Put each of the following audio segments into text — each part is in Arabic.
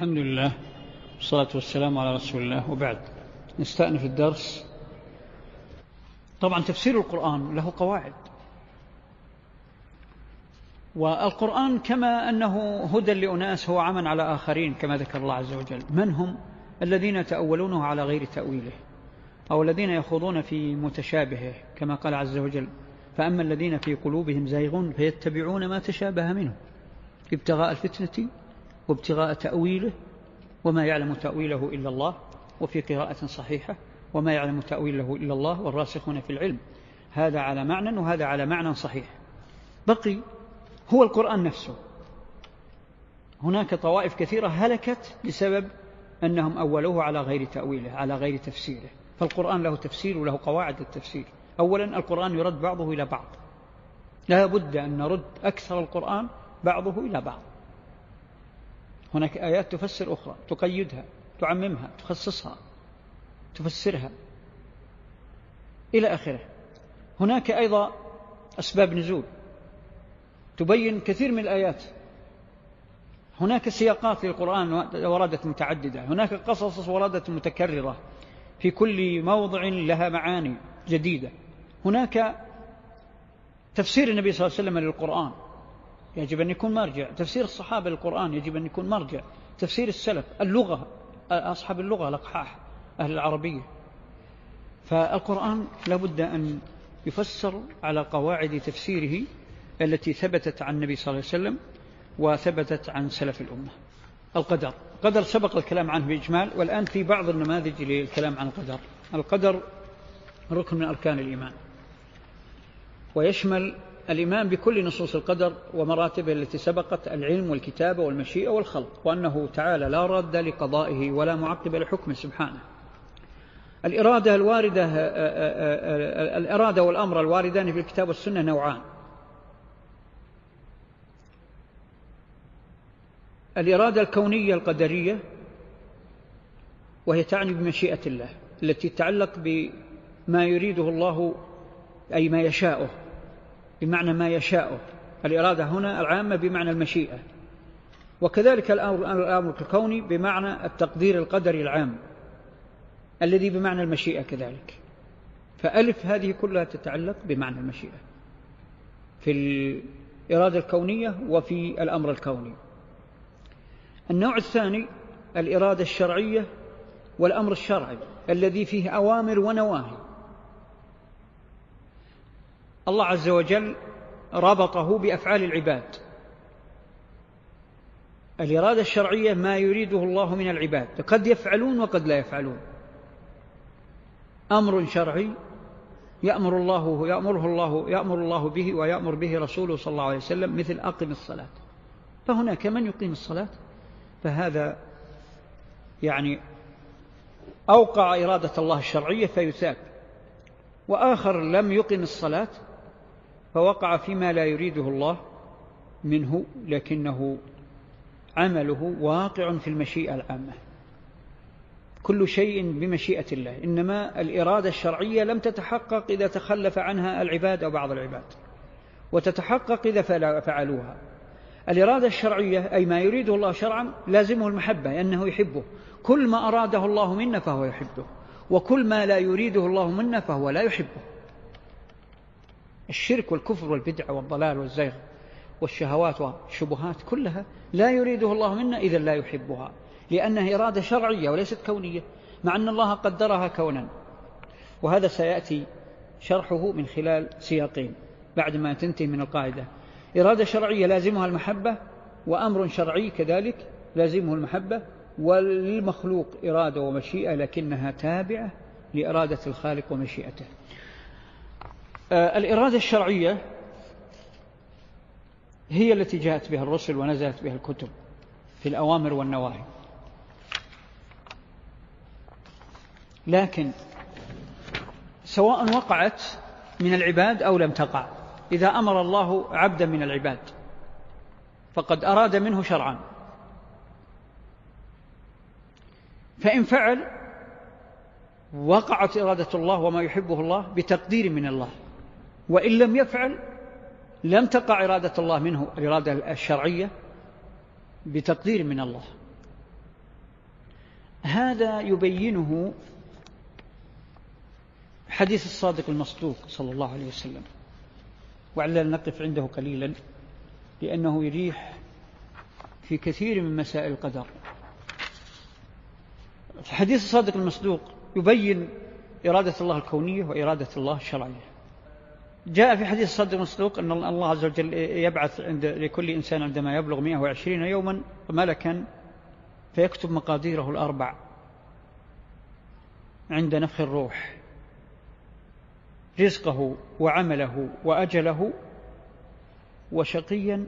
الحمد لله والصلاة والسلام على رسول الله. وبعد نستأنف الدرس. طبعا تفسير القرآن له قواعد. والقرآن كما أنه هدى لأناس هو عمى على آخرين كما ذكر الله عز وجل. من هم؟ الذين تأولونه على غير تأويله أو الذين يخوضون في متشابهه كما قال عز وجل فأما الذين في قلوبهم زيغون فيتبعون ما تشابه منه. ابتغاء الفتنة وابتغاء تأويله وما يعلم تأويله إلا الله وفي قراءة صحيحة وما يعلم تأويله إلا الله والراسخون في العلم. هذا على معنى وهذا على معنى صحيح. بقي هو القرآن نفسه. هناك طوائف كثيرة هلكت بسبب أنهم أولوه على غير تأويله على غير تفسيره. فالقرآن له تفسير وله قواعد التفسير. أولا القرآن يرد بعضه إلى بعض. لا بد أن نرد أكثر القرآن بعضه إلى بعض. هناك آيات تفسر أخرى تقيدها تعممها تخصصها تفسرها. إلى آخره. هناك أيضا أسباب نزول. تبين كثير من الآيات. هناك سياقات للقرآن وردت متعددة. هناك قصص وردت متكررة. في كل موضع لها معاني جديدة. هناك تفسير النبي صلى الله عليه وسلم للقرآن. يجب أن يكون مرجع. تفسير الصحابة للقرآن يجب أن يكون مرجع. تفسير السلف اللغة أصحاب اللغة الأقحاح أهل العربية. فالقرآن لابد أن يفسر على قواعد تفسيره التي ثبتت عن النبي صلى الله عليه وسلم وثبتت عن سلف الأمة. القدر. قدر سبق الكلام عنه بإجمال والآن في بعض النماذج للكلام عن القدر. القدر ركن من أركان الإيمان. ويشمل الإيمان بكل نصوص القدر ومراتبه التي سبقت العلم والكتابة والمشيئة والخلق وأنه تعالى لا رد لقضائه ولا معقب لحكمه سبحانه. الإرادة الواردة الإرادة والأمر الواردان في الكتاب والسنة نوعان. الإرادة الكونية القدرية وهي تعني بمشيئة الله التي تتعلق بما يريده الله أي ما يشاءه بمعنى ما يشاءه الإرادة هنا العامة بمعنى المشيئة. وكذلك الأمر الكوني بمعنى التقدير القدري العام الذي بمعنى المشيئة كذلك. فألف هذه كلها تتعلق بمعنى المشيئة في الإرادة الكونية وفي الأمر الكوني. النوع الثاني الإرادة الشرعية والأمر الشرعي الذي فيه أوامر ونواهي. الله عز وجل ربطه بأفعال العباد. الإرادة الشرعية ما يريده الله من العباد قد يفعلون وقد لا يفعلون. أمر شرعي يأمر الله يأمره الله يأمر الله به ويأمر به رسوله صلى الله عليه وسلم مثل أقم الصلاة. فهناك من يقيم الصلاة؟ فهذا يعني أوقع إرادة الله الشرعية فيثاب. وآخر لم يقم الصلاة فوقع فيما لا يريده الله منه لكنه عمله واقع في المشيئة العامة. كل شيء بمشيئة الله إنما الإرادة الشرعية لم تتحقق إذا تخلف عنها العباد أو بعض العباد وتتحقق إذا فعلوها. الإرادة الشرعية أي ما يريده الله شرعا لازمه المحبة لأنه يحبه. كل ما أراده الله منا فهو يحبه وكل ما لا يريده الله منا فهو لا يحبه. الشرك والكفر والبدع والضلال والزيغ والشهوات والشبهات كلها لا يريده الله منا إذا لا يحبها لأنها إرادة شرعية وليست كونية مع أن الله قدرها كونا. وهذا سيأتي شرحه من خلال سياقين بعد ما تنتهي من القاعدة. إرادة شرعية لازمها المحبة وأمر شرعي كذلك لازمه المحبة وللمخلوق إرادة ومشيئة لكنها تابعة لإرادة الخالق ومشيئته. الإرادة الشرعية هي التي جاءت بها الرسل ونزلت بها الكتب في الأوامر والنواهي. لكن سواء وقعت من العباد أو لم تقع إذا أمر الله عبدا من العباد فقد أراد منه شرعا. فإن فعل وقعت إرادة الله وما يحبه الله بتقدير من الله. وإن لم يفعل لم تقع إرادة الله منه الإرادة الشرعية بتقدير من الله. هذا يبينه حديث الصادق المصدوق صلى الله عليه وسلم. وعلى نقف عنده قليلا لأنه يريح في كثير من مسائل القدر. حديث الصادق المصدوق يبين إرادة الله الكونية وإرادة الله الشرعية. جاء في حديث الصادق المصدوق أن الله عز وجل يبعث عند لكل إنسان عندما يبلغ 120 يوما ملكا فيكتب مقاديره الأربع عند نفخ الروح. رزقه وعمله وأجله وشقيا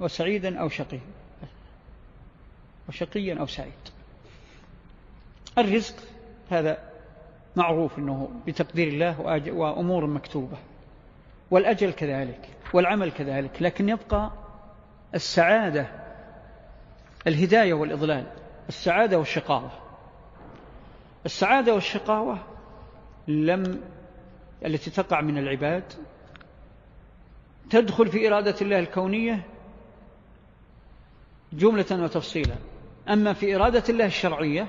وسعيدا أو شقي وشقيا أو سعيد. الرزق هذا معروف أنه بتقدير الله وأمور مكتوبة. والأجل كذلك والعمل كذلك لكن يبقى السعادة الهداية والإضلال السعادة والشقاوة. السعادة والشقاوة لم التي تقع من العباد تدخل في إرادة الله الكونية جملة وتفصيلا. أما في إرادة الله الشرعية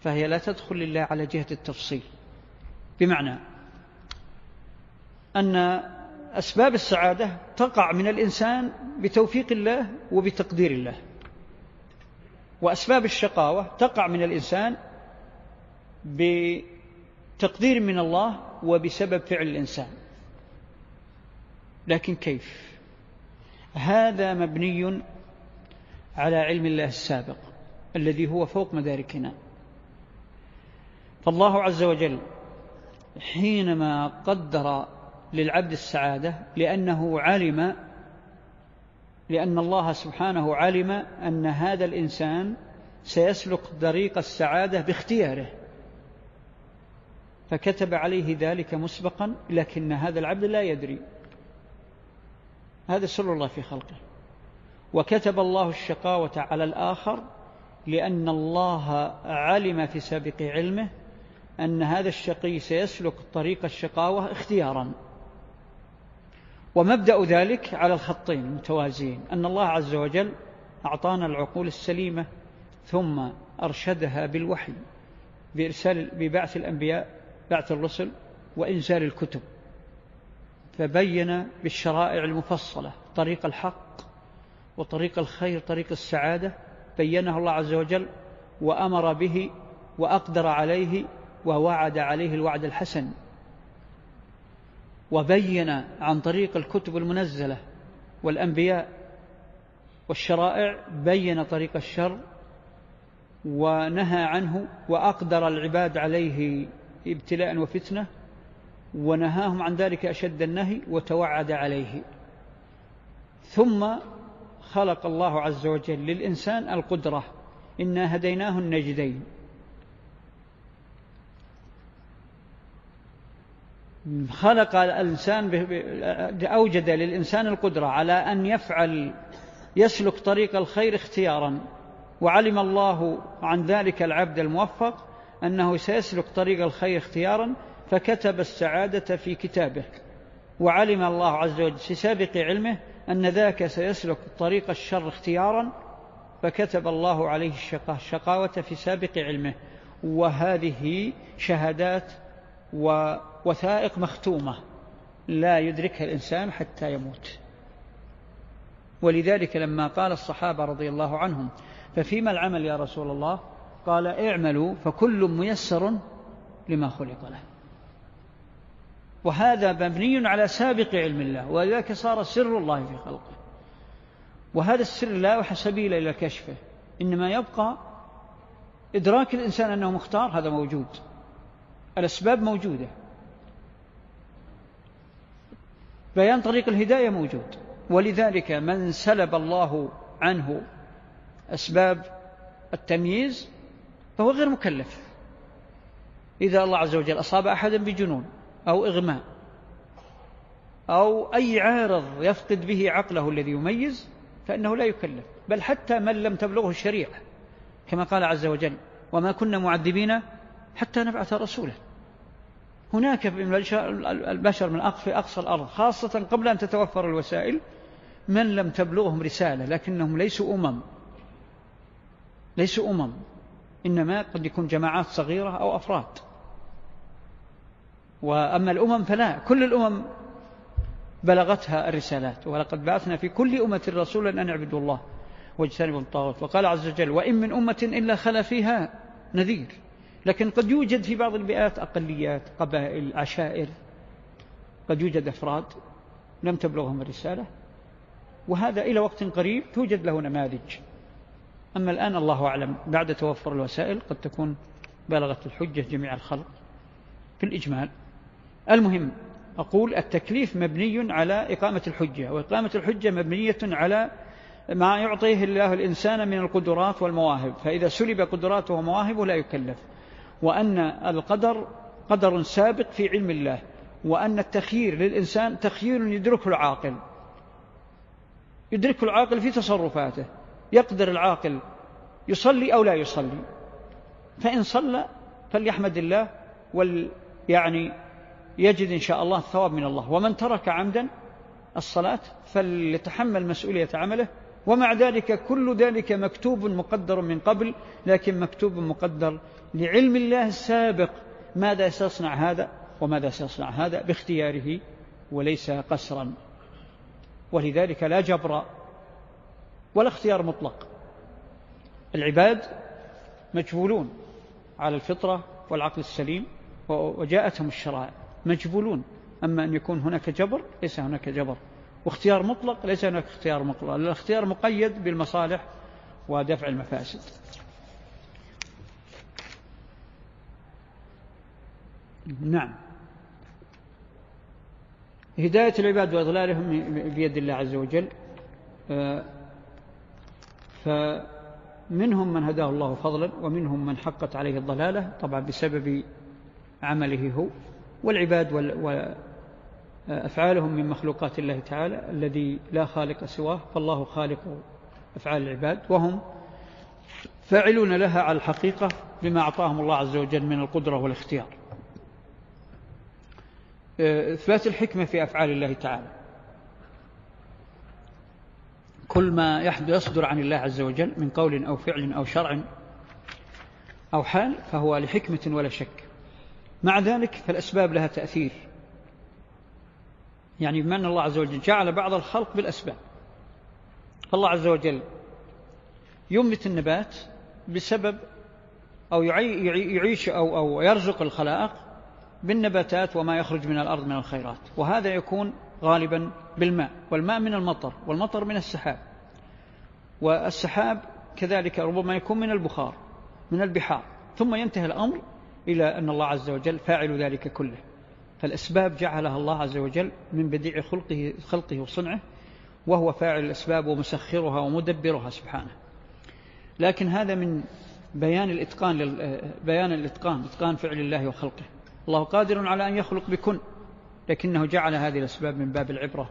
فهي لا تدخل لله على جهة التفصيل. بمعنى أن أسباب السعادة تقع من الإنسان بتوفيق الله وبتقدير الله. وأسباب الشقاوة تقع من الإنسان بتقدير من الله وبسبب فعل الإنسان. لكن كيف؟ هذا مبني على علم الله السابق الذي هو فوق مداركنا. فالله عز وجل حينما قدر للعبد السعادة لأنه علم لأن الله سبحانه علم أن هذا الإنسان سيسلك طريق السعادة باختياره. فكتب عليه ذلك مسبقا لكن هذا العبد لا يدري. هذا سر الله في خلقه. وكتب الله الشقاوة على الآخر لأن الله علم في سابق علمه أن هذا الشقي سيسلك طريق الشقاوة اختيارا. ومبدأ ذلك على الخطين المتوازيين. أن الله عز وجل أعطانا العقول السليمة ثم أرشدها بالوحي بإرسال ببعث الأنبياء بعث الرسل وإنزال الكتب. فبين بالشرائع المفصلة طريق الحق وطريق الخير طريق السعادة. بينه الله عز وجل وأمر به وأقدر عليه ووعد عليه الوعد الحسن. وبين عن طريق الكتب المنزلة والأنبياء والشرائع بين طريق الشر ونهى عنه وأقدر العباد عليه ابتلاء وفتنة ونهاهم عن ذلك أشد النهي وتوعد عليه. ثم خلق الله عز وجل للإنسان القدرة. إنا هديناه النجدين. خلق الإنسان أوجد للإنسان القدرة على أن يفعل يسلك طريق الخير اختيارا. وعلم الله عن ذلك العبد الموفق أنه سيسلك طريق الخير اختيارا فكتب السعادة في كتابه. وعلم الله عز وجل في سابق علمه أن ذاك سيسلك طريق الشر اختيارا فكتب الله عليه الشقاوة في سابق علمه. وهذه شهادات ووثائق مختومة لا يدركها الإنسان حتى يموت. ولذلك لما قال الصحابة رضي الله عنهم ففيما العمل يا رسول الله؟ قال اعملوا فكل ميسر لما خلق له. وهذا مبني على سابق علم الله ولذلك صار سر الله في خلقه. وهذا السر لا سبيل إلى كشفه إنما يبقى إدراك الإنسان أنه مختار هذا موجود. الأسباب موجودة. بيان طريق الهداية موجود. ولذلك من سلب الله عنه أسباب التمييز فهو غير مكلف. إذا الله عز وجل أصاب أحدا بجنون أو إغماء أو أي عارض يفقد به عقله الذي يميز فإنه لا يكلف. بل حتى من لم تبلغه الشريعة كما قال عز وجل وما كنا معذبين حتى نبعث رسولا هناك البشر من في أقصى الأرض خاصة قبل أن تتوفر الوسائل من لم تبلغهم رسالة لكنهم ليسوا أمم. ليسوا أمم. إنما قد يكون جماعات صغيرة أو أفراد. وأما الأمم فلا كل الأمم بلغتها الرسالات ولقد بعثنا في كل أمة رسولا أن اعبدوا الله واجتنبوا الطاغوت. وقال عز وجل وإن من أمة إلا خلا فيها نذير. لكن قد يوجد في بعض البيئات أقليات قبائل عشائر. قد يوجد أفراد لم تبلغهم الرسالة وهذا إلى وقت قريب توجد له نماذج. أما الآن الله أعلم بعد توفر الوسائل قد تكون بلغت الحجة جميع الخلق في الإجمال. المهم أقول التكليف مبني على إقامة الحجة وإقامة الحجة مبنية على ما يعطيه الله الإنسان من القدرات والمواهب. فإذا سلب قدراته ومواهبه لا يكلف. وأن القدر قدر سابق في علم الله وأن التخيير للإنسان تخيير يدركه العاقل. يدركه العاقل في تصرفاته. يقدر العاقل يصلي أو لا يصلي. فإن صلى فليحمد الله وال يعني يجد إن شاء الله الثواب من الله. ومن ترك عمدا الصلاة فليتحمل مسؤولية عمله. ومع ذلك كل ذلك مكتوب مقدر من قبل لكن مكتوب مقدر لعلم الله السابق ماذا سيصنع هذا وماذا سيصنع هذا باختياره وليس قسرا. ولذلك لا جبر ولا اختيار مطلق. العباد مجبولون على الفطرة والعقل السليم وجاءتهم الشرائع. مجبولون. أما أن يكون هناك جبر ليس هناك جبر. واختيار مطلق ليس هناك اختيار مطلق. الاختيار مقيد بالمصالح ودفع المفاسد. نعم. هداية العباد وإضلالهم بيد الله عز وجل آه، فمنهم من هداه الله فضلا ومنهم من حقت عليه الضلالة طبعا بسبب عمله هو والعباد وأفعالهم من مخلوقات الله تعالى الذي لا خالق سواه فالله خالق أفعال العباد وهم فاعلون لها على الحقيقة بما أعطاهم الله عز وجل من القدرة والاختيار. إثبات الحكمة في أفعال الله تعالى. كل ما يصدر عن الله عز وجل من قول أو فعل أو شرع أو حال فهو لحكمة ولا شك. مع ذلك فالأسباب لها تأثير. يعني بما أن الله عز وجل جعل بعض الخلق بالأسباب. فالله عز وجل ينبت النبات بسبب أو يعيش أو, أو يرزق الخلائق بالنباتات وما يخرج من الأرض من الخيرات. وهذا يكون غالبا بالماء والماء من المطر والمطر من السحاب. والسحاب كذلك ربما يكون من البخار من البحار. ثم ينتهي الأمر إلى أن الله عز وجل فاعل ذلك كله. فالأسباب جعلها الله عز وجل من بديع خلقه, خلقه وصنعه وهو فاعل الأسباب ومسخرها ومدبرها سبحانه. لكن هذا من بيان الإتقان بيان الإتقان إتقان فعل الله وخلقه. الله قادر على أن يخلق بكن لكنه جعل هذه الأسباب من باب العبرة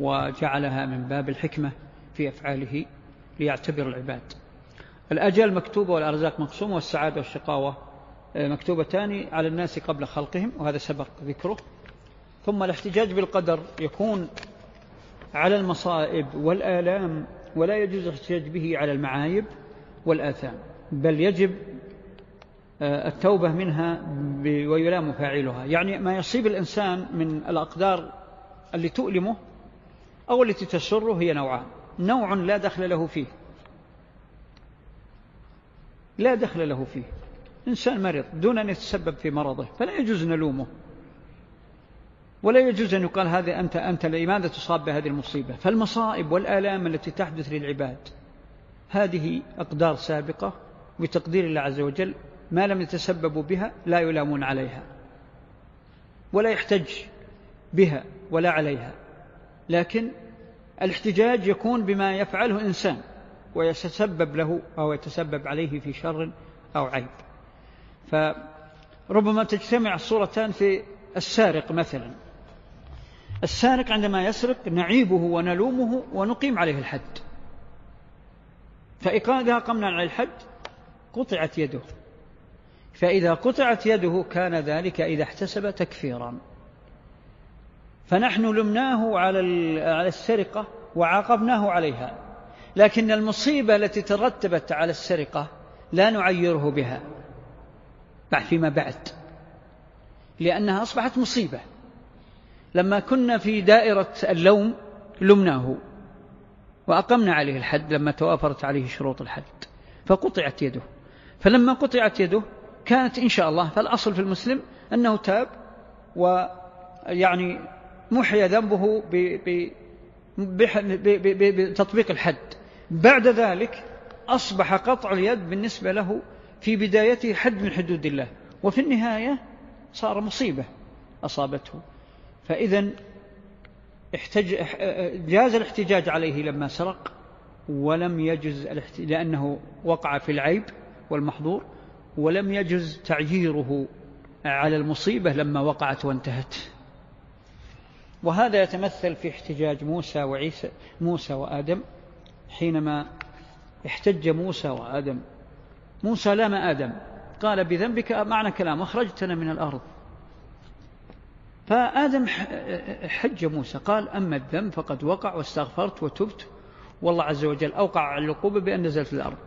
وجعلها من باب الحكمة في أفعاله ليعتبر العباد. الأجل مكتوبة والأرزاق مقسومة والسعادة والشقاوة آه، مكتوبتان على الناس قبل خلقهم وهذا سبق ذكره. ثم الاحتجاج بالقدر يكون على المصائب والآلام ولا يجوز الاحتجاج به على المعايب والآثام بل يجب التوبة منها ويلام فاعلها يعني ما يصيب الإنسان من الأقدار اللي تؤلمه أو التي تسره هي نوعان. نوع لا دخل له فيه. لا دخل له فيه. إنسان مرض دون أن يتسبب في مرضه فلا يجوز نلومه. ولا يجوز أن يقال هذا أنت, أنت لماذا تصاب بهذه المصيبة؟ فالمصائب والآلام التي تحدث للعباد هذه أقدار سابقة بتقدير الله عز وجل ما لم يتسببوا بها لا يلامون عليها ولا يحتج بها ولا عليها لكن الاحتجاج يكون بما يفعله إنسان ويتسبب له أو يتسبب عليه في شر أو عيب. فربما تجتمع الصورتان في السارق مثلا. السارق عندما يسرق نعيبه ونلومه ونقيم عليه الحد. فإذا قمنا على الحد قطعت يده. فإذا قطعت يده كان ذلك إذا احتسب تكفيرا. فنحن لمناه على السرقة وعاقبناه عليها. لكن المصيبة التي ترتبت على السرقة لا نعيره بها. بعد فيما بعد. لأنها أصبحت مصيبة. لما كنا في دائرة اللوم لمناه. وأقمنا عليه الحد لما توافرت عليه شروط الحد. فقطعت يده. فلما قطعت يده كانت إن شاء الله فالأصل في المسلم أنه تاب ويعني محي ذنبه بتطبيق الحد. بعد ذلك أصبح قطع اليد بالنسبة له في بدايته حد من حدود الله وفي النهاية صار مصيبة أصابته. فإذا احتج جاز الاحتجاج عليه لما سرق ولم يجز لأنه وقع في العيب والمحظور. ولم يجز تعييره على المصيبة لما وقعت وانتهت. وهذا يتمثل في احتجاج موسى وعيسى موسى وآدم حينما احتج موسى وآدم. موسى لام آدم. قال بذنبك معنى كلام أخرجتنا من الأرض. فآدم حج موسى قال أما الذنب فقد وقع واستغفرت وتبت والله عز وجل أوقع العقوبة بأن نزلت الأرض.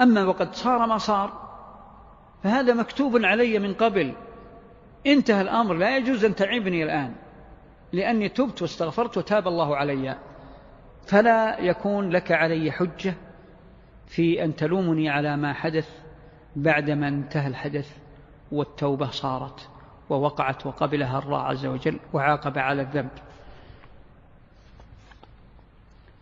أما وقد صار ما صار فهذا مكتوب علي من قبل. انتهى الأمر. لا يجوز أن تعيبني الآن. لأني تبت واستغفرت وتاب الله علي. فلا يكون لك علي حجة في أن تلومني على ما حدث بعدما انتهى الحدث والتوبة صارت ووقعت وقبلها الله عز وجل وعاقب على الذنب.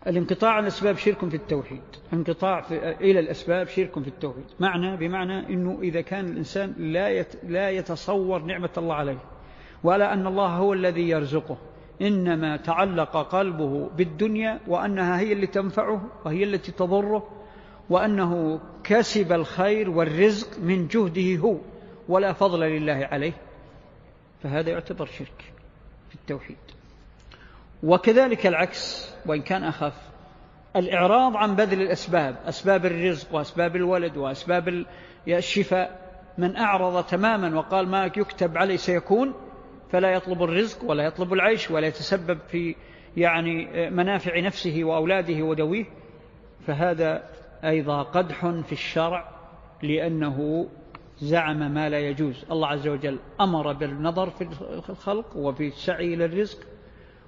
الانقطاع عن الأسباب شرك في التوحيد. انقطاع في إلى الأسباب شرك في التوحيد. معنى بمعنى أنه إذا كان الإنسان لا لا يتصور نعمة الله عليه. ولا أن الله هو الذي يرزقه. إنما تعلق قلبه بالدنيا وأنها هي اللي تنفعه وهي التي تضره وأنه كسب الخير والرزق من جهده هو ولا فضل لله عليه. فهذا يعتبر شرك في التوحيد. وكذلك العكس وإن كان أخف. الإعراض عن بذل الأسباب أسباب الرزق وأسباب الولد وأسباب الشفاء من أعرض تماما وقال ما يكتب عليه سيكون فلا يطلب الرزق ولا يطلب العيش ولا يتسبب في يعني منافع نفسه وأولاده ودويه. فهذا أيضا قدح في الشرع لأنه زعم ما لا يجوز. الله عز وجل أمر بالنظر في الخلق وفي السعي إلى الرزق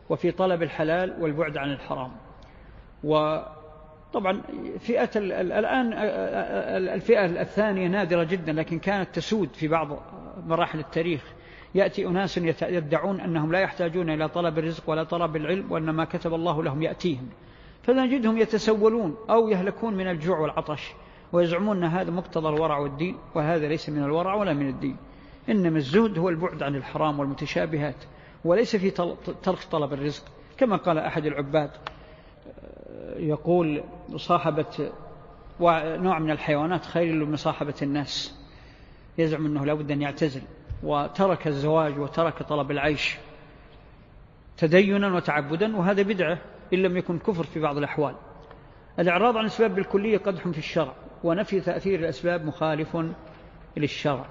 وفي طلب الحلال والبعد عن الحرام. وطبعا فئة الآن الفئة الثانية نادرة جدا لكن كانت تسود في بعض مراحل التاريخ. يأتي أناس يدعون أنهم لا يحتاجون إلى طلب الرزق ولا طلب العلم وأن ما كتب الله لهم يأتيهم. فنجدهم يتسولون أو يهلكون من الجوع والعطش ويزعمون أن هذا مقتضى الورع والدين وهذا ليس من الورع ولا من الدين. إنما الزهد هو البعد عن الحرام والمتشابهات. وليس في ترك طلب الرزق. كما قال أحد العباد يقول مصاحبة نوع من الحيوانات خير من مصاحبة الناس. يزعم أنه لابد أن يعتزل. وترك الزواج وترك طلب العيش تدينا وتعبدا وهذا بدعة إن لم يكن كفر في بعض الأحوال. الإعراض عن الأسباب بالكلية قدح في الشرع ونفي تأثير الأسباب مخالف للشرع.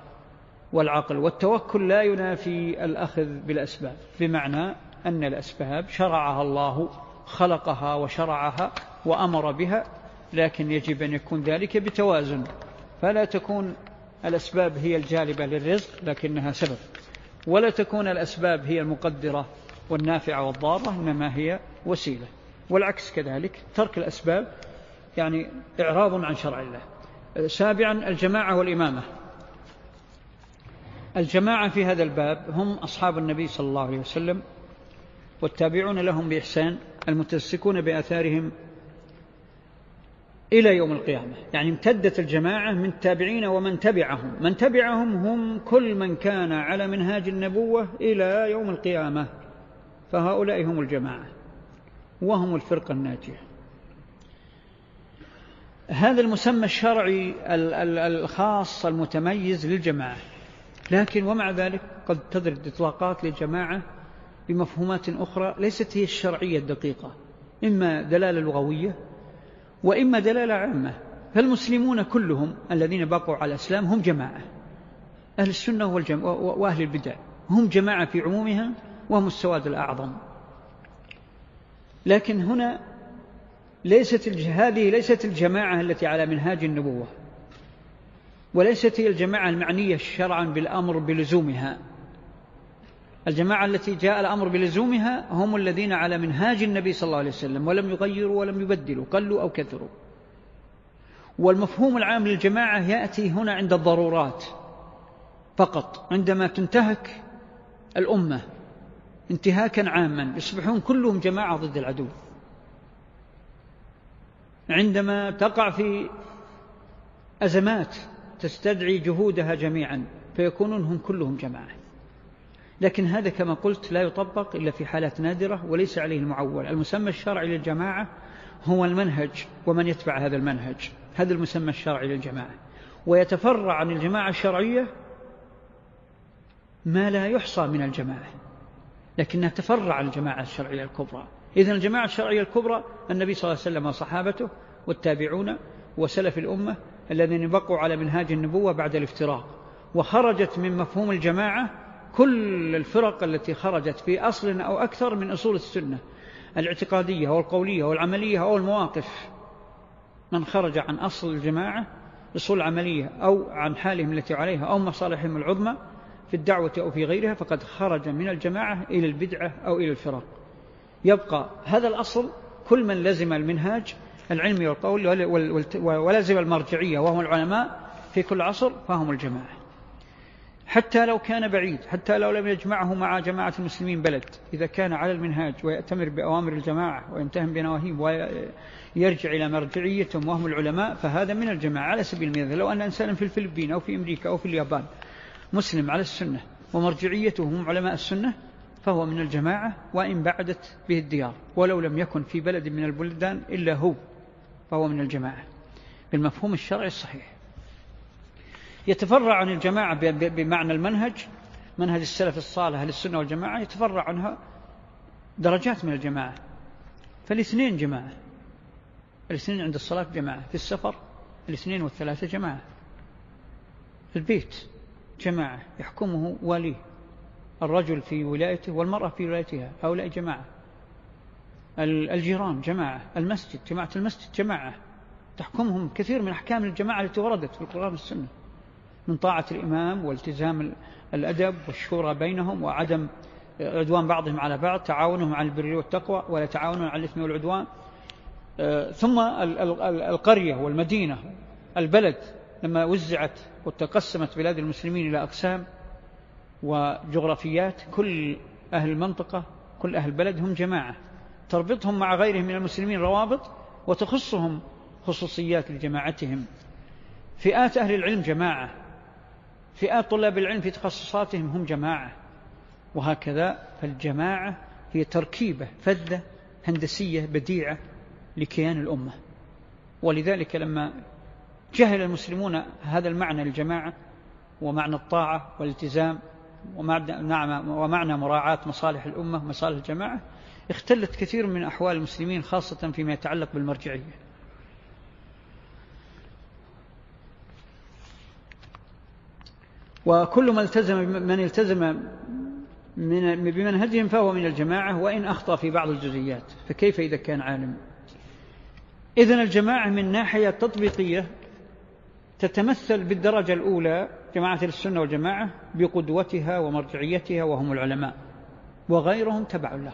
والعقل والتوكل لا ينافي الأخذ بالأسباب بمعنى أن الأسباب شرعها الله خلقها وشرعها وأمر بها لكن يجب أن يكون ذلك بتوازن. فلا تكون الأسباب هي الجالبة للرزق لكنها سبب. ولا تكون الأسباب هي المقدرة والنافعة والضارة إنما هي وسيلة. والعكس كذلك ترك الأسباب يعني إعراض عن شرع الله. سابعا الجماعة والإمامة. الجماعة في هذا الباب هم أصحاب النبي صلى الله عليه وسلم والتابعون لهم بإحسان المتسكون بآثارهم إلى يوم القيامة. يعني امتدت الجماعة من التابعين ومن تبعهم. من تبعهم هم كل من كان على منهاج النبوة إلى يوم القيامة فهؤلاء هم الجماعة وهم الفرقة الناجية. هذا المسمى الشرعي الخاص المتميز للجماعة. لكن ومع ذلك قد تدرد إطلاقات للجماعة بمفهومات أخرى ليست هي الشرعية الدقيقة إما دلالة لغوية وإما دلالة عامة. فالمسلمون كلهم الذين بقوا على الإسلام هم جماعة. أهل السنة وأهل البدع هم جماعة في عمومها وهم السواد الأعظم. لكن هنا ليست هذه ليست الجماعة التي على منهاج النبوة. وليست هي الجماعة المعنية شرعا بالأمر بلزومها. الجماعة التي جاء الأمر بلزومها هم الذين على منهاج النبي صلى الله عليه وسلم ولم يغيروا ولم يبدلوا قلوا أو كثروا. والمفهوم العام للجماعة يأتي هنا عند الضرورات فقط عندما تنتهك الأمة انتهاكا عاما يصبحون كلهم جماعة ضد العدو. عندما تقع في أزمات تستدعي جهودها جميعا فيكونون هم كلهم جماعة. لكن هذا كما قلت لا يطبق إلا في حالات نادرة وليس عليه المعول. المسمى الشرعي للجماعة هو المنهج ومن يتبع هذا المنهج. هذا المسمى الشرعي للجماعة. ويتفرع عن الجماعة الشرعية ما لا يحصى من الجماعة. لكنها تفرع عن الجماعة الشرعية الكبرى. إذن الجماعة الشرعية الكبرى النبي صلى الله عليه وسلم وصحابته والتابعون وسلف الأمة الذين بقوا على منهاج النبوة بعد الافتراق وخرجت من مفهوم الجماعة كل الفرق التي خرجت في أصل أو أكثر من أصول السنة الاعتقادية والقولية والعملية أو المواقف. من خرج عن أصل الجماعة أصول عملية أو عن حالهم التي عليها أو مصالحهم العظمى في الدعوة أو في غيرها فقد خرج من الجماعة إلى البدعة أو إلى الفراق يبقى هذا الأصل كل من لزم المنهاج العلمي والقول ولزم المرجعية وهم العلماء في كل عصر فهم الجماعة. حتى لو كان بعيد حتى لو لم يجمعه مع جماعة المسلمين بلد إذا كان على المنهاج ويأتمر بأوامر الجماعة وينتهم بنواهيم ويرجع إلى مرجعيتهم وهم العلماء فهذا من الجماعة على سبيل المثال. لو أن إنسانا في الفلبين أو في أمريكا أو في اليابان مسلم على السنة ومرجعيته هم علماء السنة فهو من الجماعة وإن بعدت به الديار ولو لم يكن في بلد من البلدان إلا هو. فهو من الجماعة بالمفهوم الشرعي الصحيح. يتفرع عن الجماعة بمعنى المنهج منهج السلف الصالح للسنة والجماعة يتفرع عنها درجات من الجماعة. فالاثنين جماعة الاثنين عند الصلاة جماعة في السفر الاثنين والثلاثة جماعة. في البيت جماعة يحكمه واليه الرجل في ولايته والمرأة في ولايتها هؤلاء جماعة. الجيران جماعة المسجد جماعة المسجد جماعة. تحكمهم كثير من أحكام الجماعة التي وردت في القرآن والسنة. من طاعة الإمام والتزام الأدب والشورى بينهم وعدم عدوان بعضهم على بعض تعاونهم على البر والتقوى ولا تعاونهم على الإثم والعدوان. ثم القرية والمدينة البلد لما وزعت وتقسمت بلاد المسلمين إلى أقسام وجغرافيات كل أهل المنطقة كل أهل البلد هم جماعة. تربطهم مع غيرهم من المسلمين روابط وتخصهم خصوصيات لجماعتهم. فئات أهل العلم جماعة. فئات طلاب العلم في تخصصاتهم هم جماعة. وهكذا فالجماعة هي تركيبة فذة هندسية بديعة لكيان الأمة. ولذلك لما جهل المسلمون هذا المعنى الجماعة ومعنى الطاعة والالتزام ومعنى مراعاة مصالح الأمة ومصالح الجماعة اختلت كثير من أحوال المسلمين خاصة فيما يتعلق بالمرجعية. وكل من التزم من التزم من بمنهجهم فهو من الجماعة وإن أخطأ في بعض الجزئيات فكيف إذا كان عالم؟ إذن الجماعة من ناحية تطبيقية تتمثل بالدرجة الأولى جماعة السنة والجماعة بقدوتها ومرجعيتها وهم العلماء وغيرهم تبع له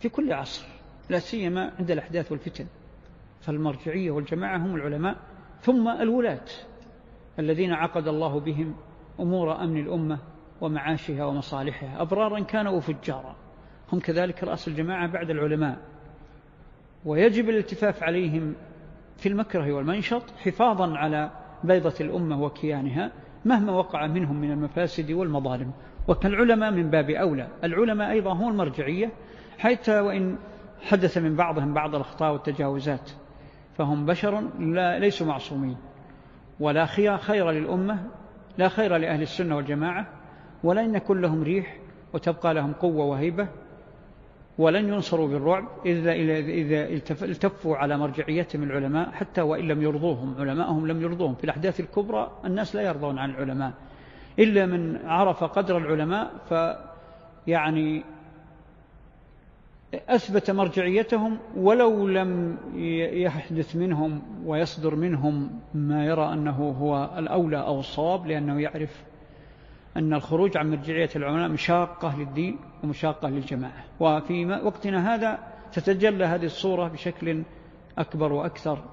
في كل عصر لا سيما عند الأحداث والفتن. فالمرجعية والجماعة هم العلماء ثم الولاة الذين عقد الله بهم أمور أمن الأمة ومعاشها ومصالحها. أبرارا كانوا وفجارا هم كذلك رأس الجماعة بعد العلماء. ويجب الالتفاف عليهم في المكره والمنشط حفاظا على بيضة الأمة وكيانها مهما وقع منهم من المفاسد والمظالم. وكالعلماء من باب أولى. العلماء أيضا هم المرجعية حتى وإن حدث من بعضهم بعض الأخطاء والتجاوزات فهم بشر لا ليسوا معصومين ولا خير للأمة لا خير لأهل السنة والجماعة ولن يكون لهم ريح وتبقى لهم قوة وهيبة ولن ينصروا بالرعب إذا, إذا التفوا على مرجعيتهم العلماء حتى وإن لم يرضوهم علماءهم لم يرضوهم. في الأحداث الكبرى الناس لا يرضون عن العلماء إلا من عرف قدر العلماء فيعني أثبت مرجعيتهم ولو لم يحدث منهم ويصدر منهم ما يرى أنه هو الأولى أو الصواب لأنه يعرف أن الخروج عن مرجعية العلماء مشاقة للدين ومشاقة للجماعة. وفي وقتنا هذا تتجلى هذه الصورة بشكل أكبر وأكثر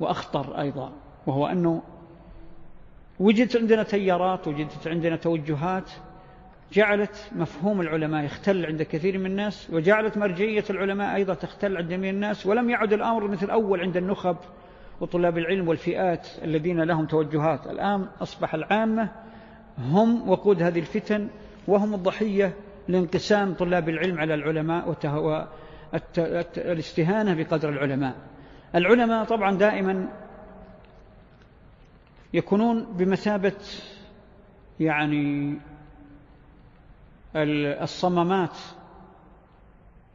وأخطر أيضا وهو أنه وجدت عندنا تيارات وجدت عندنا توجهات جعلت مفهوم العلماء يختل عند كثير من الناس وجعلت مرجعية العلماء أيضا تختل عند جميع الناس ولم يعد الأمر مثل أول عند النخب وطلاب العلم والفئات الذين لهم توجهات. الآن أصبح العامة هم وقود هذه الفتن وهم الضحية لانقسام طلاب العلم على العلماء والاستهانة بقدر العلماء. العلماء طبعا دائما يكونون بمثابة يعني الصمامات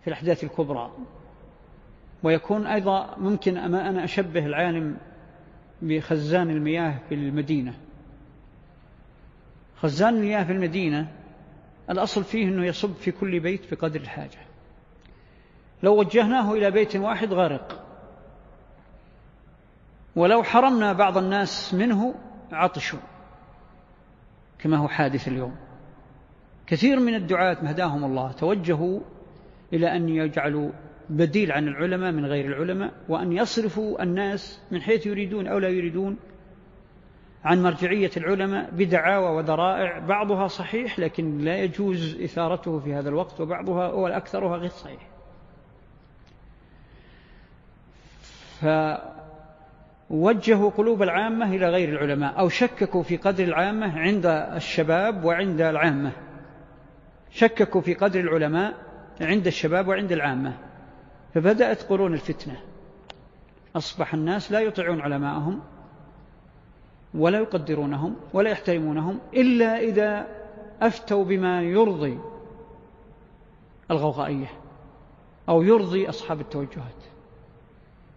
في الأحداث الكبرى. ويكون أيضا ممكن أنا أشبه العالم بخزان المياه في المدينة. خزان المياه في المدينة الأصل فيه أنه يصب في كل بيت بقدر الحاجة. لو وجهناه إلى بيت واحد غرق ولو حرمنا بعض الناس منه عطشوا كما هو حادث اليوم. كثير من الدعاة مهداهم الله توجهوا إلى أن يجعلوا بديل عن العلماء من غير العلماء وأن يصرفوا الناس من حيث يريدون أو لا يريدون عن مرجعية العلماء بدعاوى وذرائع بعضها صحيح لكن لا يجوز إثارته في هذا الوقت وبعضها والأكثرها غير صحيح. فوجهوا قلوب العامة إلى غير العلماء أو شككوا في قدر العامة عند الشباب وعند العامة. شككوا في قدر العلماء عند الشباب وعند العامة فبدأت قرون الفتنة. أصبح الناس لا يطيعون علماءهم ولا يقدرونهم ولا يحترمونهم إلا إذا أفتوا بما يرضي الغوغائية أو يرضي أصحاب التوجهات.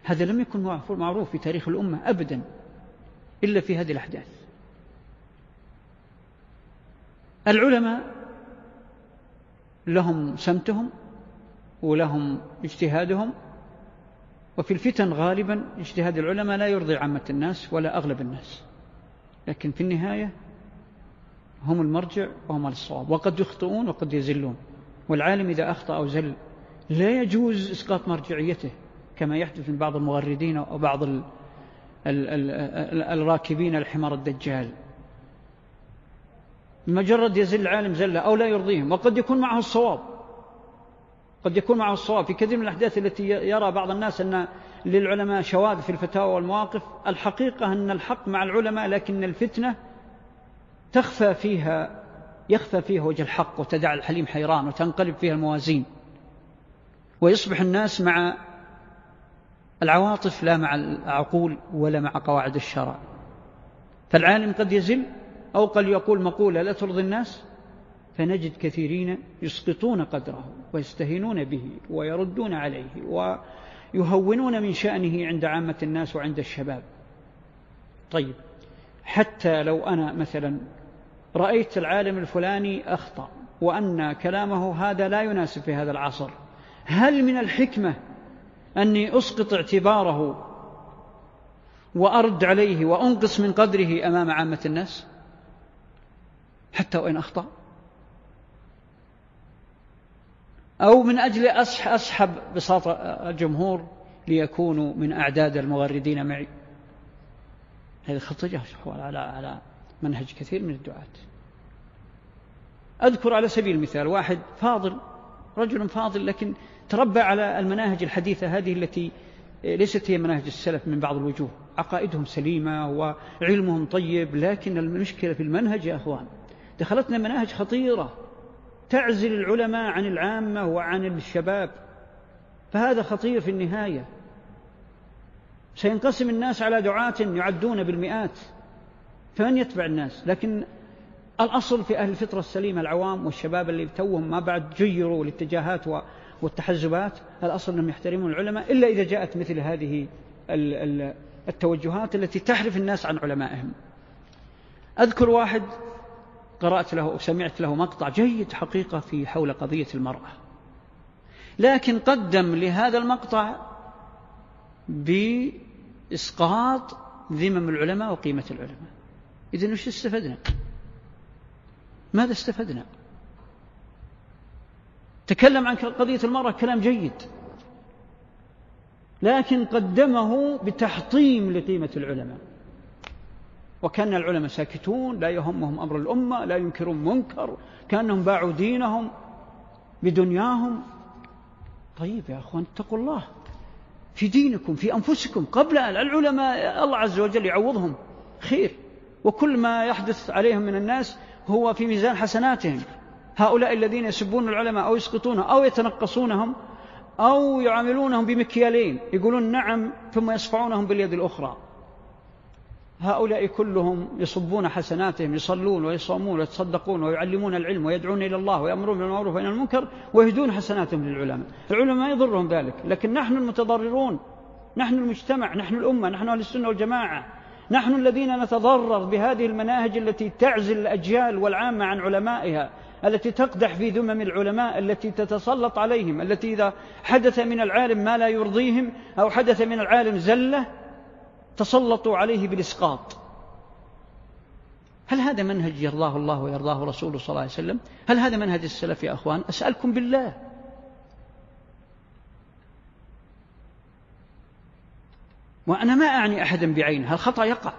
هذا لم يكن معروف في تاريخ الأمة أبدا إلا في هذه الأحداث. العلماء لهم سمتهم ولهم اجتهادهم وفي الفتن غالبا اجتهاد العلماء لا يرضي عامة الناس ولا أغلب الناس لكن في النهاية هم المرجع وهم الصواب وقد يخطئون وقد يزلون والعالم إذا أخطأ أو زل لا يجوز إسقاط مرجعيته كما يحدث من بعض المغردين أو بعض ال ال ال الراكبين الحمار الدجال. مجرد يزل العالم زلة أو لا يرضيهم وقد يكون معه الصواب. قد يكون معه الصواب. في كثير من الأحداث التي يرى بعض الناس أن للعلماء شواذ في الفتاوى والمواقف الحقيقة أن الحق مع العلماء لكن الفتنة تخفى فيها يخفى فيها وجه الحق وتدع الحليم حيران وتنقلب فيها الموازين. ويصبح الناس مع العواطف لا مع العقول ولا مع قواعد الشرع. فالعالم قد يزل أو قد يقول مقولة لا ترضي الناس؟ فنجد كثيرين يسقطون قدره ويستهينون به ويردون عليه ويهونون من شأنه عند عامة الناس وعند الشباب. طيب حتى لو أنا مثلا رأيت العالم الفلاني أخطأ وأن كلامه هذا لا يناسب في هذا العصر هل من الحكمة أني أسقط اعتباره وأرد عليه وأنقص من قدره أمام عامة الناس؟ حتى وإن أخطأ. أو من أجل أسحب بساط الجمهور ليكونوا من أعداد المغردين معي. هذه خطة على على منهج كثير من الدعاة. أذكر على سبيل المثال واحد فاضل رجل فاضل لكن تربى على المناهج الحديثة هذه التي ليست هي مناهج السلف من بعض الوجوه. عقائدهم سليمة وعلمهم طيب لكن المشكلة في المنهج يا أخوان دخلتنا مناهج خطيرة تعزل العلماء عن العامة وعن الشباب فهذا خطير في النهاية. سينقسم الناس على دعاة يعدون بالمئات فمن يتبع الناس؟ لكن الأصل في أهل الفطرة السليمة العوام والشباب اللي توهم ما بعد جيروا الاتجاهات والتحزبات الأصل أنهم يحترمون العلماء إلا إذا جاءت مثل هذه التوجهات التي تحرف الناس عن علمائهم. أذكر واحد قرأت له وسمعت له مقطع جيد حقيقة في حول قضية المرأة. لكن قدم لهذا المقطع بإسقاط ذمم العلماء وقيمة العلماء. إذن وش استفدنا؟ ماذا استفدنا؟ تكلم عن قضية المرأة كلام جيد. لكن قدمه بتحطيم لقيمة العلماء. وكان العلماء ساكتون لا يهمهم أمر الأمة لا ينكرون منكر كأنهم باعوا دينهم بدنياهم. طيب يا أخوان اتقوا الله. في دينكم في أنفسكم قبل العلماء الله عز وجل يعوضهم. خير. وكل ما يحدث عليهم من الناس هو في ميزان حسناتهم. هؤلاء الذين يسبون العلماء أو يسقطونهم أو يتنقصونهم أو يعاملونهم بمكيالين يقولون نعم ثم يصفعونهم باليد الأخرى. هؤلاء كلهم يصبون حسناتهم يصلون ويصومون ويتصدقون ويعلمون العلم ويدعون إلى الله ويأمرون بالمعروف وينهون المنكر ويهدون حسناتهم للعلماء. العلماء ما يضرهم ذلك لكن نحن المتضررون نحن المجتمع نحن الأمة نحن أهل السنة والجماعة نحن الذين نتضرر بهذه المناهج التي تعزل الأجيال والعامة عن علمائها التي تقدح في ذمم العلماء التي تتسلط عليهم التي إذا حدث من العالم ما لا يرضيهم أو حدث من العالم زلة تسلطوا عليه بالإسقاط. هل هذا منهج يرضاه الله ويرضاه رسوله صلى الله عليه وسلم؟ هل هذا منهج السلف يا أخوان؟ أسألكم بالله. وأنا ما أعني أحدا بعينه الخطأ يقع.